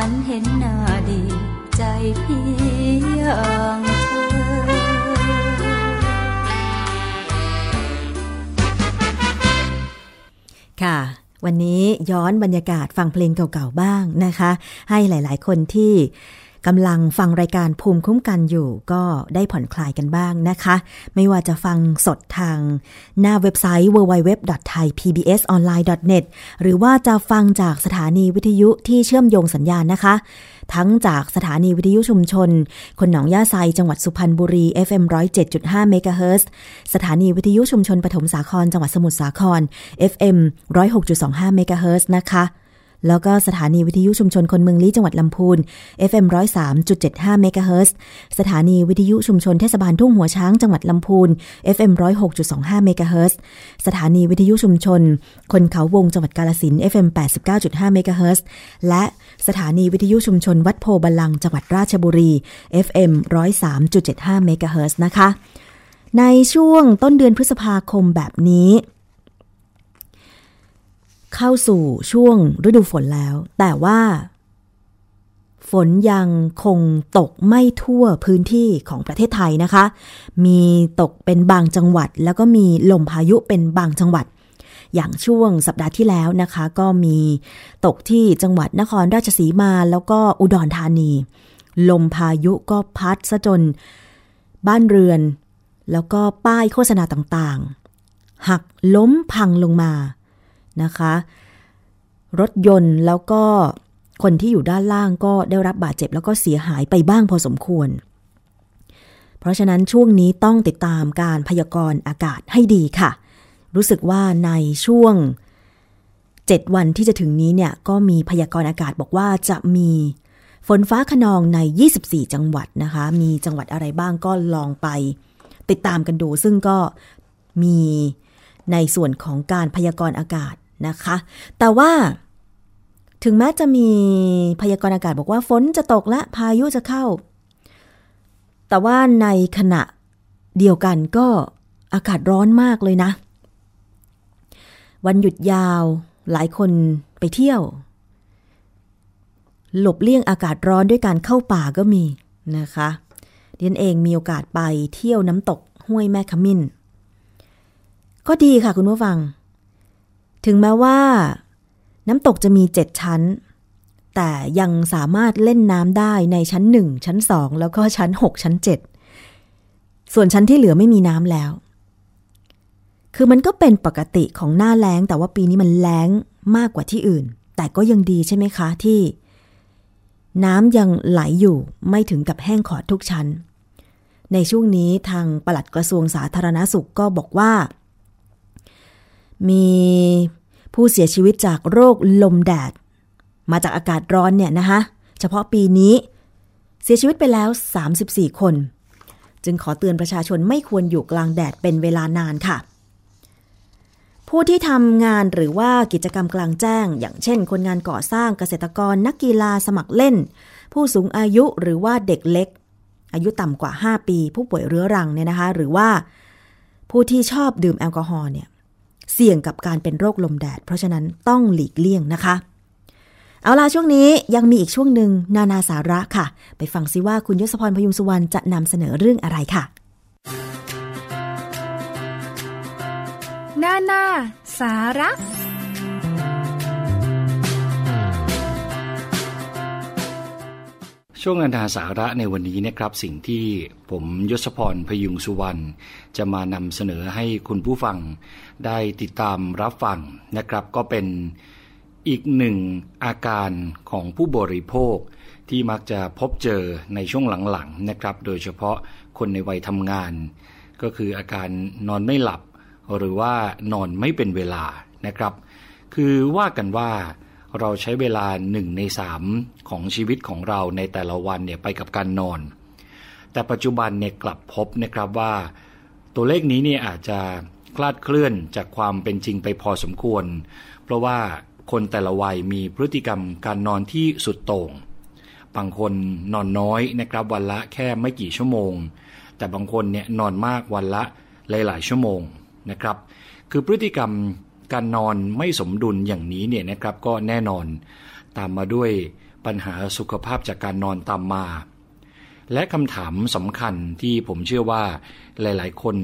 ฝันเห็นหน้าดี ใจพี่อย่างเธอค่ะ วันนี้ย้อนบรรยากาศฟังเพลงเก่าๆบ้างนะคะ ให้หลายๆคนที่ กำลังฟังรายการภูมิคุ้มกันอยู่ ก็ได้ผ่อนคลายกันบ้างนะคะ ไม่ว่าจะฟังสดทาง หน้าเว็บไซต์ www.thaipbsonline.net หรือว่าจะฟังจากสถานีวิทยุที่เชื่อมโยงสัญญาณนะคะ ทั้งจากสถานีวิทยุชุมชน คนหนองย่าไซจังหวัดสุพรรณบุรี FM 107.5เมกะเฮิรตซ์สถานีวิทยุชุมชนปฐมสาครจังหวัดสมุทรสาคร FM 106.25เมกะเฮิรตซ์นะคะ แล้วก็สถานีวิทยุชุมชนคนเมืองลี้จังหวัดลำพูน FM 103.75เมกะเฮิรตซ์สถานีวิทยุชุมชนเทศบาลทุ่งหัวช้างจังหวัดลำพูน FM 106.25เมกะเฮิรตซ์สถานีวิทยุชุมชน คนเขาวงจังหวัดกาลสิน FM 89.5เมกะเฮิรตซ์และสถานีวิทยุชุมชนวัดโพบาลังจังหวัดราชบุรี FM 103.75เมกะเฮิรตซ์นะคะ ในช่วงต้นเดือนพฤษภาคมแบบนี้ เข้าสู่ช่วงฤดูฝนแล้ว แต่ว่า ฝนยังคงตกไม่ทั่วพื้นที่ของประเทศไทยนะคะ มีตกเป็นบางจังหวัด แล้วก็มีลมพายุเป็นบางจังหวัด อย่างช่วงสัปดาห์ที่แล้วนะคะ ก็มีตกที่จังหวัดนครราชสีมาแล้วก็อุดรธานี ลมพายุก็พัดซะจน บ้านเรือน แล้วก็ป้ายโฆษณาต่างๆ หักล้มพังลงมา นะคะ รถยนต์แล้วก็คนที่อยู่ด้านล่างก็ได้รับบาดเจ็บแล้วก็เสียหายไปบ้างพอสมควร เพราะฉะนั้นช่วงนี้ต้องติดตามการพยากรณ์อากาศให้ดีค่ะ รู้สึกว่าในช่วง 7 วันที่จะถึงนี้เนี่ยก็มีพยากรณ์อากาศบอกว่าจะมีฝนฟ้าขนองใน 24 จังหวัดนะคะ มีจังหวัดอะไรบ้างก็ลองไปติดตามกันดู ซึ่งก็มีในส่วนของการพยากรณ์อากาศ นะคะ แต่ว่าถึงแม้จะมีพยากรณ์อากาศบอกว่าฝนจะตกและพายุจะเข้า แต่ว่าในขณะเดียวกันก็อากาศร้อนมากเลยนะ วันหยุดยาวหลายคนไปเที่ยว หลบเลี่ยงอากาศร้อนด้วยการเข้าป่าก็มีนะคะเดียนเองมีโอกาสไปเที่ยวน้ำตกห้วยแม่ขมิ้น ก็ดีค่ะคุณผู้ฟัง ถึงแม้ว่า น้ำตกจะมีเจ็ดชั้น แต่ยังสามารถเล่นน้ำได้ในชั้นหนึ่งชั้นสองแล้วก็ชั้นหกชั้นเจ็ดส่วนชั้นที่เหลือไม่มีน้ำแล้ว คือมันก็เป็นปกติของหน้าแล้ง แต่ว่าปีนี้มันแล้งมากกว่าที่อื่น แต่ก็ยังดีใช่ไหมคะที่ น้ำยังไหลอยู่ไม่ถึงกับแห้งขอดทุกชั้น ในช่วงนี้ทางปลัดกระทรวงสาธารณสุขก็บอกว่า มีผู้เสียชีวิตจากโรคลมแดด มาจากอากาศร้อนเนี่ยนะคะเฉพาะปีนี้ เสียชีวิตไปแล้ว 34 คน จึงขอเตือนประชาชนไม่ควรอยู่กลางแดดเป็นเวลานานค่ะ ผู้ที่ทำงานหรือว่ากิจกรรมกลางแจ้ง อย่างเช่น คนงานก่อสร้างเกษตรกรนักกีฬาสมัครเล่น ผู้สูงอายุหรือว่าเด็กเล็ก อายุต่ำกว่า 5 ปี ผู้ป่วยเรื้อรังเนี่ยนะคะ หรือว่าผู้ที่ชอบดื่มแอลกอฮอล์เนี่ย เสี่ยงกับการเป็นโรคลมแดด เพราะฉะนั้นต้องหลีกเลี่ยงนะคะ เอาล่ะช่วงนี้ยังมีอีกช่วงหนึ่งนานาสาระค่ะ ไปฟังซิว่าคุณยศพรพยุงสุวรรณจะนำเสนอเรื่องอะไรค่ะ นานาสาระ ช่วงนานาสาระในวันนี้นะครับสิ่งที่ผมยศพรพยุงสุวรรณจะมานำเสนอให้คุณผู้ฟังได้ติดตามรับฟังนะครับ ก็เป็นอีกหนึ่งอาการของผู้บริโภค ที่มักจะพบเจอในช่วงหลังๆนะครับ โดยเฉพาะคนในวัยทำงาน ก็คืออาการนอนไม่หลับ หรือว่านอนไม่เป็นเวลานะครับ คือว่ากันว่า เราใช้เวลาหนึ่งในสามของชีวิตของเราในแต่ละวันเนี่ยไปกับการนอน แต่ปัจจุบันเนี่ยกลับพบนะครับว่า ตัวเลขนี้เนี่ยอาจจะคลาดเคลื่อนจากความเป็นจริงไปพอสมควร เพราะว่าคนแต่ละวัยมีพฤติกรรมการนอนที่สุดโต่ง บางคนนอนน้อยนะครับวันละแค่ไม่กี่ชั่วโมง แต่บางคนเนี่ยนอนมากวันละหลาย ๆ ชั่วโมงนะครับ คือพฤติกรรม การนอนไม่สมดุลอย่างนี้เนี่ยนะครับก็แน่นอนตามมาด้วยปัญหาสุขภาพจากการนอนตามมา และคำถามสำคัญที่ผมเชื่อว่าหลาย ๆ คน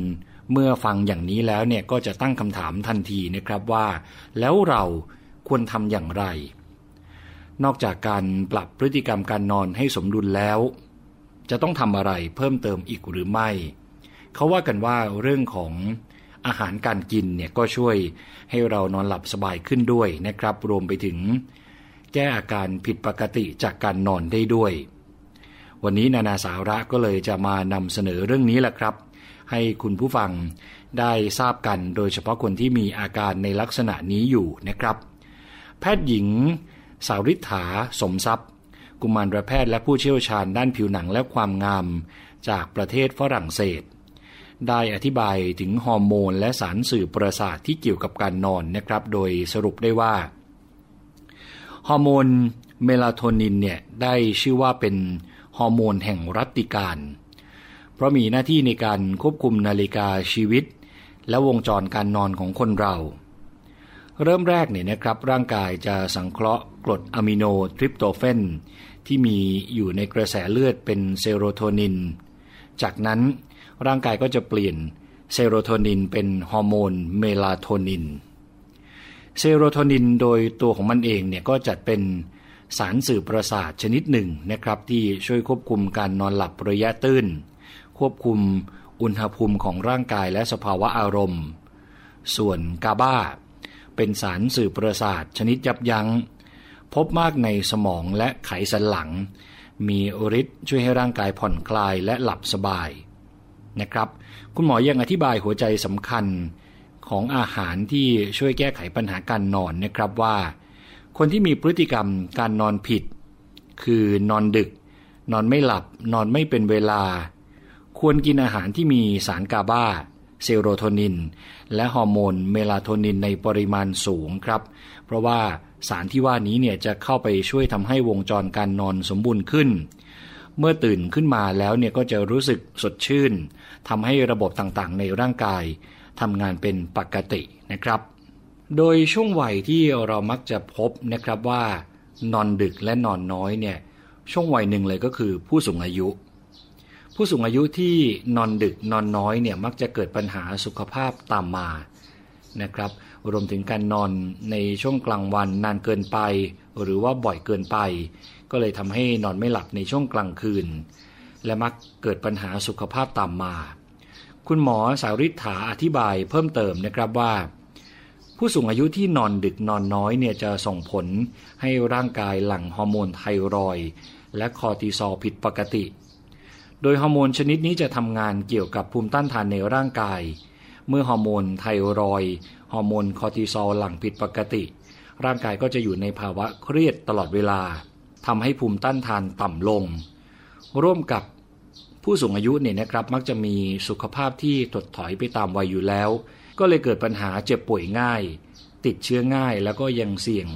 เมื่อฟังอย่างนี้แล้วเนี่ยก็จะตั้งคำถามทันทีนะครับว่า แล้วเราควรทำอย่างไร นอกจากการปรับพฤติกรรมการนอนให้สมดุลแล้ว จะต้องทำอะไรเพิ่มเติมอีกหรือไม่ เขาว่ากันว่าเรื่องของ อาหารการกินเนี่ยก็ช่วยให้เรานอนหลับสบายขึ้นด้วยนะครับ รวมไปถึง แก้อาการผิดปกติจากการนอนได้ด้วย วันนี้นานาสาระก็เลยจะมานำเสนอเรื่องนี้แหละครับ ให้คุณผู้ฟังได้ทราบกันโดยเฉพาะคนที่มีอาการในลักษณะนี้อยู่นะครับ แพทย์หญิง สาวริษฐาสมทรัพย์ กุมารแพทย์และผู้เชี่ยวชาญด้านผิวหนังและความงาม จากประเทศฝรั่งเศส ได้อธิบายถึงฮอร์โมนและสารสื่อประสาทที่เกี่ยวกับการนอนนะครับ โดยสรุปได้ว่า ฮอร์โมนเมลาโทนินเนี่ยได้ชื่อว่าเป็นฮอร์โมนแห่งรัตติการ เพราะมีหน้าที่ในการควบคุมนาฬิกาชีวิต และวงจรการนอนของคนเรา เริ่มแรกเนี่ยนะครับร่างกายจะสังเคราะห์กรดอะมิโนทริปโตเฟนที่มีอยู่ในกระแสเลือดเป็นเซโรโทนิน จากนั้น ร่างกายก็จะเปลี่ยนเซโรโทนินเป็นฮอร์โมนเมลาโทนิน เซโรโทนินโดยตัวของมันเองเนี่ยก็จัดเป็นสารสื่อประสาทชนิดหนึ่งนะครับ ที่ช่วยควบคุมการนอนหลับระยะตื้น ควบคุมอุณหภูมิของร่างกายและสภาวะอารมณ์ ส่วนกาบาเป็นสารสื่อประสาทชนิดยับยัง้ง พบมากในสมองและไขสันหลัง มีฤทธิ์ช่วยให้ร่างกายผ่อนคลายและหลับสบาย นะครับ คุณหมอยังอธิบายหัวใจสำคัญของอาหารที่ช่วยแก้ไขปัญหาการนอนนะครับว่า คนที่มีพฤติกรรมการนอนผิด คือนอนดึก นอนไม่หลับ นอนไม่เป็นเวลา ควรกินอาหารที่มีสารกาบาเซโรโทนิน และฮอร์โมนเมลาโทนินในปริมาณสูงครับ เพราะว่าสารที่ว่านี้เนี่ยจะเข้าไปช่วยทำให้วงจรการนอนสมบูรณ์ขึ้น เมื่อตื่นขึ้นมาแล้วเนี่ยก็จะรู้สึกสดชื่นทำให้ระบบต่างๆ ในร่างกายทำงานเป็นปกตินะครับ โดยช่วงวัยที่เรามักจะพบนะครับว่านอนดึกและนอนน้อยเนี่ยช่วงวัยหนึ่งเลยก็คือผู้สูงอายุ ผู้สูงอายุที่นอนดึกนอนน้อยเนี่ยมักจะเกิดปัญหาสุขภาพตามมานะครับ รวมถึงการนอนในช่วงกลางวันนานเกินไป หรือว่าบ่อยเกินไป ก็เลยทำให้นอนไม่หลับในช่วงกลางคืน และมักเกิดปัญหาสุขภาพตามมา คุณหมอสาริษฐาอธิบายเพิ่มเติมนะครับว่า ผู้สูงอายุที่นอนดึกนอนน้อยเนี่ยจะส่งผลให้ร่างกายหลั่งฮอร์โมนไทรอยด์และคอร์ติซอลผิดปกติ โดยฮอร์โมนชนิดนี้จะทำงานเกี่ยวกับภูมิต้านทานในร่างกาย เมื่อฮอร์โมนไทรอยด์ฮอร์โมนคอร์ติซอลหลั่งผิดปกติ ร่างกายก็จะอยู่ในภาวะเครียดตลอดเวลา ทำให้ภูมิต้านทานต่ำลง ร่วมกับผู้สูงอายุเนี่ยนะครับมักจะมีสุขภาพที่ถดถอยไปตามวัยอยู่แล้ว ก็เลยเกิดปัญหาเจ็บป่วยง่าย ติดเชื้อง่ายแล้วก็ยังเสี่ยง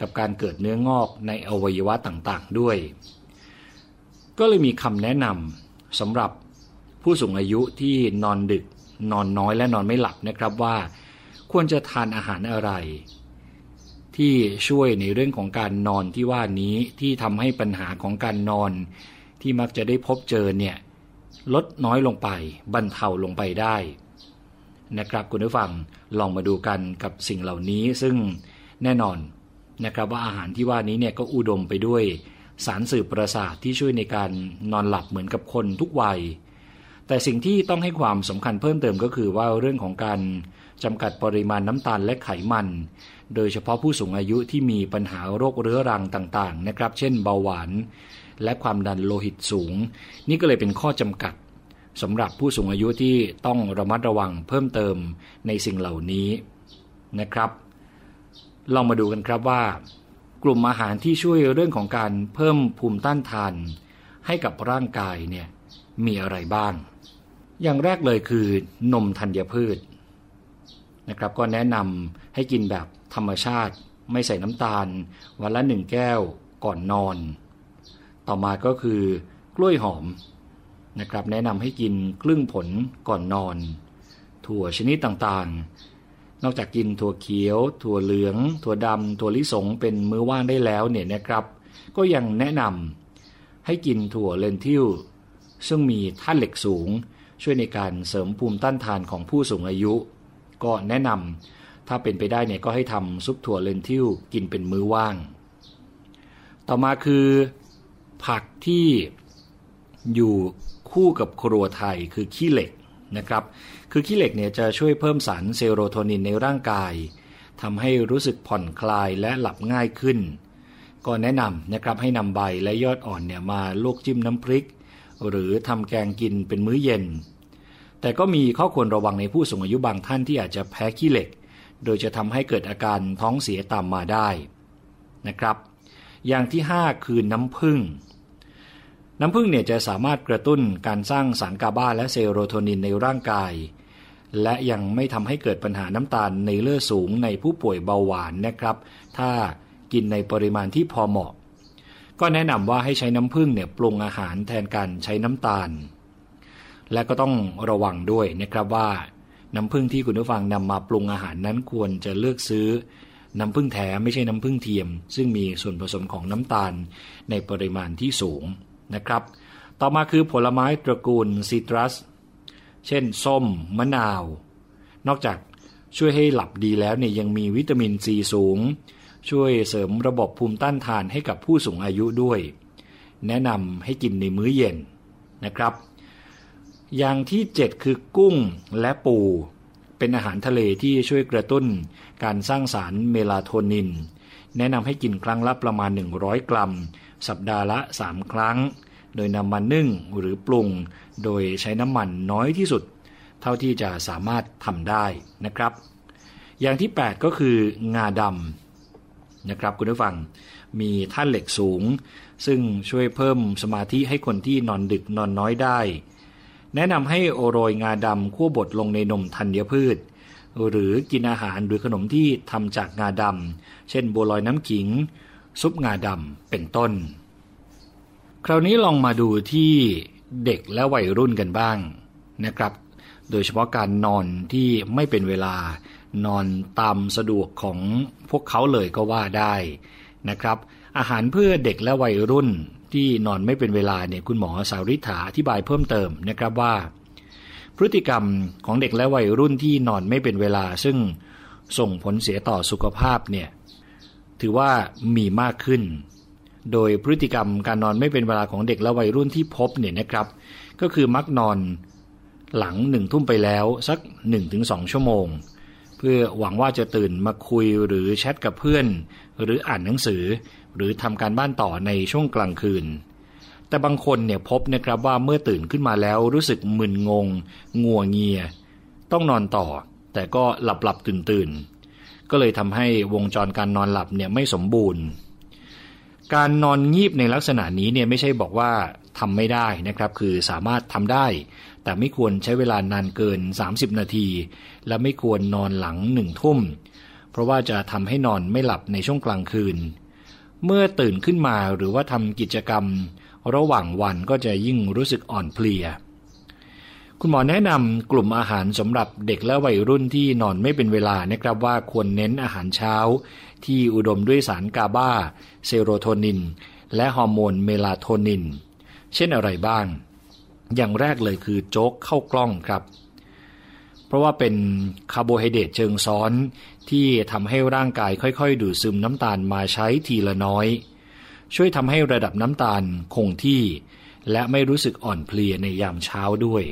กับการเกิดเนื้องอกในอวัยวะต่างๆด้วย ก็เลยมีคำแนะนำสำหรับผู้สูงอายุที่นอนดึกนอนน้อยและนอนไม่หลับนะครับว่า ควรจะทานอาหารอะไร ที่ช่วยในเรื่องของการนอนที่ว่านี้ที่ทำให้ปัญหาของการนอน ที่มักจะได้พบเจอเนี่ยลดน้อยลงไปบรรเทาลงไปได้ นะครับคุณผู้ฟังลองมาดูกันกับสิ่งเหล่านี้ซึ่งแน่นอนนะครับว่าอาหารที่ว่านี้เนี่ยก็อุดมไปด้วยสารสื่อประสาทที่ช่วยในการนอนหลับเหมือนกับคนทุกวัย แต่สิ่งที่ต้องให้ความสำคัญเพิ่มเติมก็คือว่าเรื่องของการ จำกัดปริมาณน้ำตาลและไขมัน โดยเฉพาะผู้สูงอายุที่มีปัญหาโรคเรื้อรังต่างๆ นะครับ เช่นเบาหวาน และความดันโลหิตสูง นี่ก็เลยเป็นข้อจำกัดสำหรับผู้สูงอายุที่ต้องระมัดระวังเพิ่มเติมในสิ่งเหล่านี้นะครับ ลองมาดูกันครับว่า กลุ่มอาหารที่ช่วยเรื่องของการเพิ่มภูมิต้านทาน ให้กับร่างกายเนี่ยมีอะไรบ้าง อย่างแรกเลยคือนมธัญพืช นะครับ ก็แนะนำให้กินแบบธรรมชาติ ไม่ใส่น้ำตาล วันละหนึ่งแก้วก่อนนอน ต่อมาก็คือกล้วยหอมนะครับแนะนำให้กินครึ่งผลก่อนนอน ถั่วชนิดต่างๆ นอกจากกินถั่วเขียว ถั่วเหลือง ถั่วดำถั่วลิสงเป็นมื้อว่างได้แล้วเนี่ยนะครับ ก็ยังแนะนำให้กินถั่วเลนทิลซึ่งมีธาตุเหล็กสูง ช่วยในการเสริมภูมิต้านทานของผู้สูงอายุ ก็แนะนำถ้าเป็นไปได้เนี่ยก็ให้ทำซุปถั่วเลนทิลกินเป็นมื้อว่าง ต่อมาคือผักที่อยู่คู่กับครัวไทยคือขี้เหล็กนะครับ คือขี้เหล็กเนี่ยจะช่วยเพิ่มสารเซโรโทนินในร่างกายทำให้รู้สึกผ่อนคลายและหลับง่ายขึ้น ก็แนะนำนะครับให้นำใบและยอดอ่อนเนี่ยมาลวกจิ้มน้ำพริก หรือทำแกงกินเป็นมื้อเย็น แต่ก็มีข้อควรระวังในผู้สูงอายุบางท่านที่อาจจะแพ้ขี้เหล็ก โดยจะทำให้เกิดอาการท้องเสียตามมาได้นะครับ อย่างที่ 5 คือน้ำผึ้งน้ำผึ้งเนี่ยจะสามารถกระตุ้นการสร้างสารกาบาและเซโรโทนินในร่างกาย และยังไม่ทำให้เกิดปัญหาน้ำตาลในเลือดสูงในผู้ป่วยเบาหวานนะครับ ถ้ากินในปริมาณที่พอเหมาะ ก็แนะนำว่าให้ใช้น้ำผึ้งเนี่ยปรุงอาหารแทนการใช้น้ำตาล และก็ต้องระวังด้วยนะครับว่า น้ำผึ้งที่คุณผู้ฟังนำมาปรุงอาหารนั้นควรจะเลือกซื้อ น้ำผึ้งแท้ไม่ใช่น้ำผึ้งเทียม ซึ่งมีส่วนผสมของน้ำตาลในปริมาณที่สูงนะครับ ต่อมาคือผลไม้ตระกูลซิตรัส เช่น ส้ม มะนาว นอกจากช่วยให้หลับดีแล้วเนี่ยยังมีวิตามินซีสูง ช่วยเสริมระบบภูมิต้านทานให้กับผู้สูงอายุด้วย แนะนำให้กินในมื้อเย็นนะครับ อย่างที่7คือกุ้งและปู เป็นอาหารทะเลที่ช่วยกระตุ้น การสร้างสารเมลาโทนิน แนะนำให้กินครั้งละประมาณ 100 กรัม สัปดาห์ละ 3 ครั้ง โดยนำมานึ่งหรือปรุง โดยใช้น้ำมันน้อยที่สุด เท่าที่จะสามารถทำได้นะครับ อย่างที่ 8 ก็คืองาดำนะครับคุณผู้ฟังมีท่านเหล็กสูง ซึ่งช่วยเพิ่มสมาธิให้คนที่นอนดึกนอนน้อยได้ แนะนำให้โอโรยงาดำคั่วบดลงในนมธัญพืช หรือกินอาหารหรือขนมที่ทำจากงาดำเช่นบัวลอยน้ำขิง ซุปงาดำเป็นต้น คราวนี้ลองมาดูที่เด็กและวัยรุ่นกันบ้างนะครับ โดยเฉพาะการนอนที่ไม่เป็นเวลานอนตามสะดวกของพวกเขาเลยก็ว่าได้นะครับ อาหารเพื่อเด็กและวัยรุ่น ที่นอนไม่เป็นเวลาเนี่ยคุณหมอสาริฐาอธิบายเพิ่มเติมนะครับว่า พฤติกรรมของเด็กและวัยรุ่นที่นอนไม่เป็นเวลา ซึ่งส่งผลเสียต่อสุขภาพเนี่ยถือว่ามีมากขึ้น โดยพฤติกรรมการนอนไม่เป็นเวลาของเด็กและวัยรุ่นที่พบเนี่ยนะครับ ก็คือมักนอนหลังหนึ่งทุ่มไปแล้วสัก 1-2 ชั่วโมง เพื่อหวังว่าจะตื่นมาคุยหรือแชทกับเพื่อน หรืออ่านหนังสือ หรือทำการบ้านต่อในช่วงกลางคืน แต่บางคนเนี่ยพบนะครับว่าเมื่อตื่นขึ้นมาแล้วรู้สึกมึนงง งัวเงีย ต้องนอนต่อ แต่ก็หลับหลับตื่นตื่นก็เลยทำให้วงจรการนอนหลับเนี่ยไม่สมบูรณ์ การนอนงีบในลักษณะนี้เนี่ยไม่ใช่บอกว่าทำไม่ได้นะครับ คือสามารถทำได้ แต่ไม่ควรใช้เวลานานเกิน 30 นาที และไม่ควรนอนหลังหนึ่งทุ่ม เพราะว่าจะทำให้นอนไม่หลับในช่วงกลางคืน เมื่อตื่นขึ้นมาหรือว่าทำกิจกรรม ระหว่างวันก็จะยิ่งรู้สึกอ่อนเพลีย คุณหมอแนะนำกลุ่มอาหารสำหรับเด็กและวัยรุ่นที่นอนไม่เป็นเวลานะครับว่าควรเน้นอาหารเช้า ที่อุดมด้วยสารกาบาเซโรโทนิน และฮอร์โมนเมลาโทนิน เช่นอะไรบ้าง อย่างแรกเลยคือโจ๊กข้าวกล้องครับ เพราะว่าเป็นคาร์โบไฮเดรตเชิงซ้อน ที่ทำให้ร่างกายค่อยๆ ดูดซึมน้ำตาลมาใช้ทีละน้อย ช่วยทำให้ระดับน้ำตาลคงที่ และไม่รู้สึกอ่อนเพลียในยามเช้าด้วย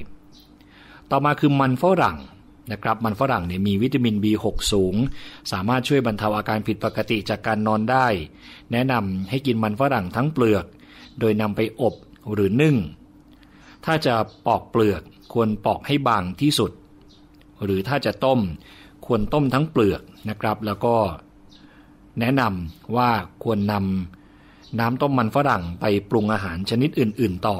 ต่อมาคือมันฝรั่งนะครับมันฝรั่งเนี่ยมีวิตามิน B6 สูง สามารถช่วยบรรเทาอาการผิดปกติจากการนอนได้ แนะนำให้กินมันฝรั่งทั้งเปลือก โดยนำไปอบหรือนึ่ง ถ้าจะปอกเปลือกควรปอกให้บางที่สุด หรือถ้าจะต้ม ควรต้มทั้งเปลือกนะครับ แล้วก็แนะนำว่าควรนำน้ำต้มมันฝรั่งไปปรุงอาหารชนิดอื่น ๆ ต่อ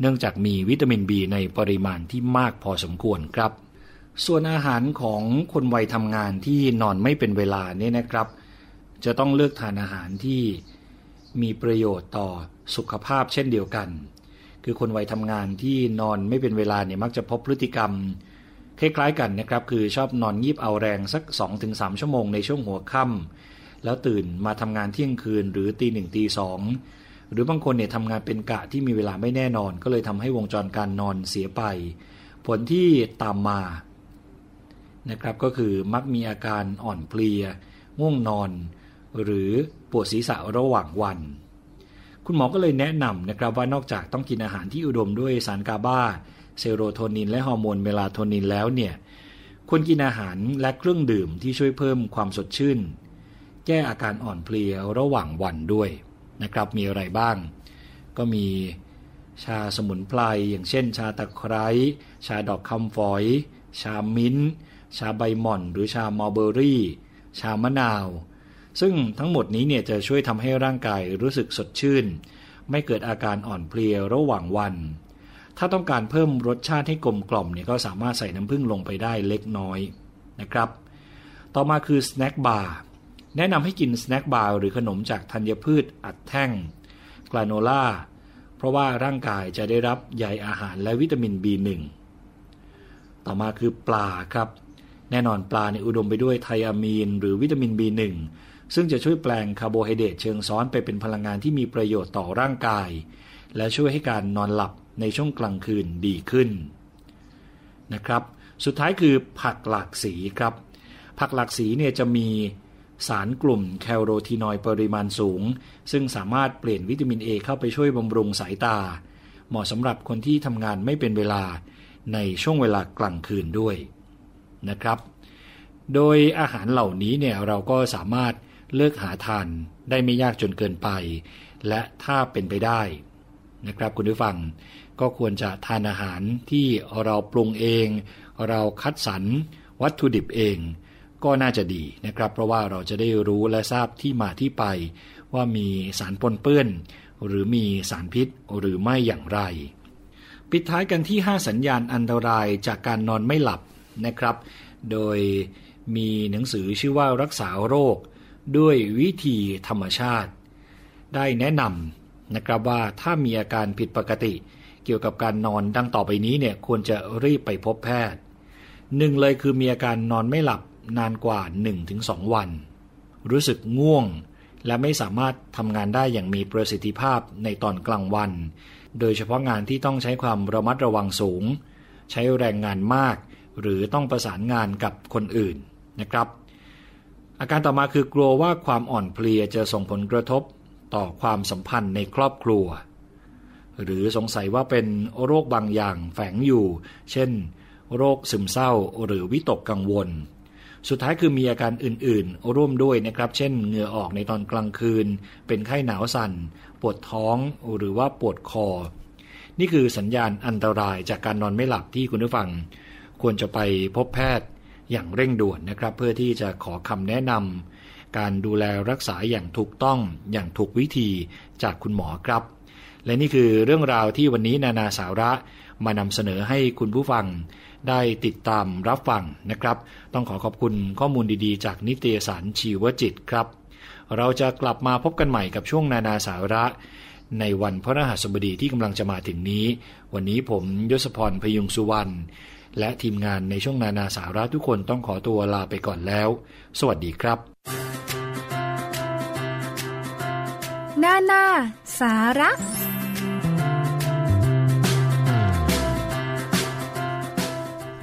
เนื่องจากมีวิตามินบีในปริมาณที่มากพอสมควรครับ ส่วนอาหารของคนวัยทำงานที่นอนไม่เป็นเวลาเนี่ยนะครับ จะต้องเลือกทานอาหารที่มีประโยชน์ต่อสุขภาพเช่นเดียวกัน คือคนวัยทำงานที่นอนไม่เป็นเวลาเนี่ยมักจะพบพฤติกรรม คล้ายๆกันนะครับคือชอบนอนยีบเอาแรงสัก 2-3 ชั่วโมงในช่วงหัวค่ำแล้วตื่นมาทำงานเที่ยงคืนหรือตีหนึ่งตีสองหรือบางคนเนี่ยทำงานเป็นกะที่มีเวลาไม่แน่นอน ก็เลยทำให้วงจรการนอนเสียไป ผลที่ตามมานะครับก็คือมักมีอาการอ่อนเพลีย ง่วงนอน หรือปวดศีรษะระหว่างวัน คุณหมอก็เลยแนะนำนะครับว่านอกจากต้องกินอาหารที่อุดมด้วยสารกาบา เซโรโทนินและฮอร์โมนเมลาโทนินแล้วเนี่ยควรกินอาหารและเครื่องดื่มที่ช่วยเพิ่มความสดชื่น แก้อาการอ่อนเพลียระหว่างวันด้วยนะครับมีอะไรบ้าง ก็มีชาสมุนไพรอย่างเช่น ชาตะไคร้ชาดอกคำฝอย ชามิ้น ชาใบหม่อน หรือชามอเบอรี่ ชามะนาว ซึ่งทั้งหมดนี้เนี่ยจะช่วยทำให้ร่างกายรู้สึกสดชื่น ไม่เกิดอาการอ่อนเพลียระหว่างวัน ถ้าต้องการเพิ่มรสชาติให้กลมกล่อมเนี่ยก็สามารถใส่น้ำผึ้งลงไปได้เล็กน้อยนะครับ ต่อมาคือ snack bar แนะนำให้กิน snack bar หรือขนมจากธัญพืชอัดแท่งกลาโนล่าเพราะว่าร่างกายจะได้รับใยอาหารและวิตามิน B1 ต่อมาคือปลาครับ แน่นอนปลาเนี่ยอุดมไปด้วยไทอะมีน หรือวิตามิน B1 ซึ่งจะช่วยแปลงคาร์โบไฮเดรตเชิงซ้อนไปเป็นพลังงานที่มีประโยชน์ต่อร่างกาย และช่วยให้การนอนหลับ ในช่วงกลางคืนดีขึ้นนะครับ สุดท้ายคือผักหลากสีครับ ผักหลากสีเนี่ยจะมีสารกลุ่มแคลโรทีนอยด์ปริมาณสูง ซึ่งสามารถเปลี่ยนวิตามิน A เข้าไปช่วยบำรุงสายตา เหมาะสำหรับคนที่ทำงานไม่เป็นเวลาในช่วงเวลากลางคืนด้วยนะครับ โดยอาหารเหล่านี้เนี่ยเราก็สามารถเลือกหาทานได้ไม่ยากจนเกินไป และถ้าเป็นไปได้นะครับคุณผู้ฟัง ก็ควรจะทานอาหารที่เราปรุงเอง เราคัดสรรวัตถุดิบเอง ก็น่าจะดีนะครับ เพราะว่าเราจะได้รู้และทราบที่มาที่ไป ว่ามีสารปนเปื้อน หรือมีสารพิษหรือไม่อย่างไร ปิดท้ายกันที่ 5 สัญญาณอันตรายจากการนอนไม่หลับนะครับ โดยมีหนังสือชื่อว่ารักษาโรค ด้วยวิธีธรรมชาติ ได้แนะนำนะครับว่าถ้ามีอาการผิดปกติ เกี่ยวกับการนอนดังต่อไปนี้เนี่ยควรจะรีบไปพบแพทย์หนึ่งเลยคือมีอาการนอนไม่หลับนานกว่า 1-2 วัน รู้สึกง่วง และไม่สามารถทำงานได้อย่างมีประสิทธิภาพในตอนกลางวัน โดยเฉพาะงานที่ต้องใช้ความระมัดระวังสูง ใช้แรงงานมาก หรือต้องประสานงานกับคนอื่นนะครับ อาการต่อมาคือกลัวว่าความอ่อนเพลียจะส่งผลกระทบต่อความสัมพันธ์ในครอบครัว หรือสงสัยว่าเป็นโรคบางอย่างแฝงอยู่ เช่น โรคซึมเศร้าหรือวิตกกังวล สุดท้ายคือมีอาการอื่นๆ ร่วมด้วยนะครับ เช่น เหงื่อออกในตอนกลางคืน เป็นไข้หนาวสัน่น ปวดท้องหรือว่าปวดคอ นี่คือสัญญาณอันตรายจากการนอนไม่หลับที่คุณผู้ฟัง ควรจะไปพบแพทย์อย่างเร่งด่วนนะครับ เพื่อที่จะขอคำแนะนำการดูแลรักษาอย่างถูกต้องอย่างถูกวิธีจากคุณหมอครับ และนี่คือเรื่องราวที่วันนี้นานาสาระมานำเสนอให้คุณผู้ฟังได้ติดตามรับฟังนะครับ ต้องขอขอบคุณข้อมูลดีๆ จากนิตยสารชีวจิตครับ เราจะกลับมาพบกันใหม่กับช่วงนานาสาระ ในวันพระรหัสบดีที่กำลังจะมาถึงนี้ วันนี้ผมยศพรพยุงสุวรรณและทีมงานในช่วงนานาสาระทุกคนต้องขอตัวลาไปก่อนแล้ว สวัสดีครับ นานา สาระ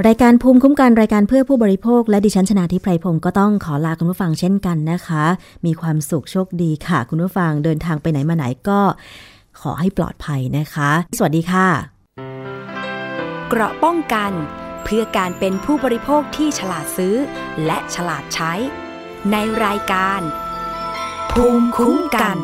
รายการภูมิคุ้มกันรายการเพื่อผู้บริโภค และดิฉันชนาทิพไพรพงศ์ก็ต้องขอลาคุณผู้ฟังเช่นกันนะคะ มีความสุขโชคดีค่ะ คุณผู้ฟังเดินทางไปไหนมาไหนก็ ขอให้ปลอดภัยนะคะ สวัสดีค่ะ เกราะป้องกัน เพื่อการเป็นผู้บริโภคที่ฉลาดซื้อ และฉลาดใช้ ในรายการภูมิคุ้มกัน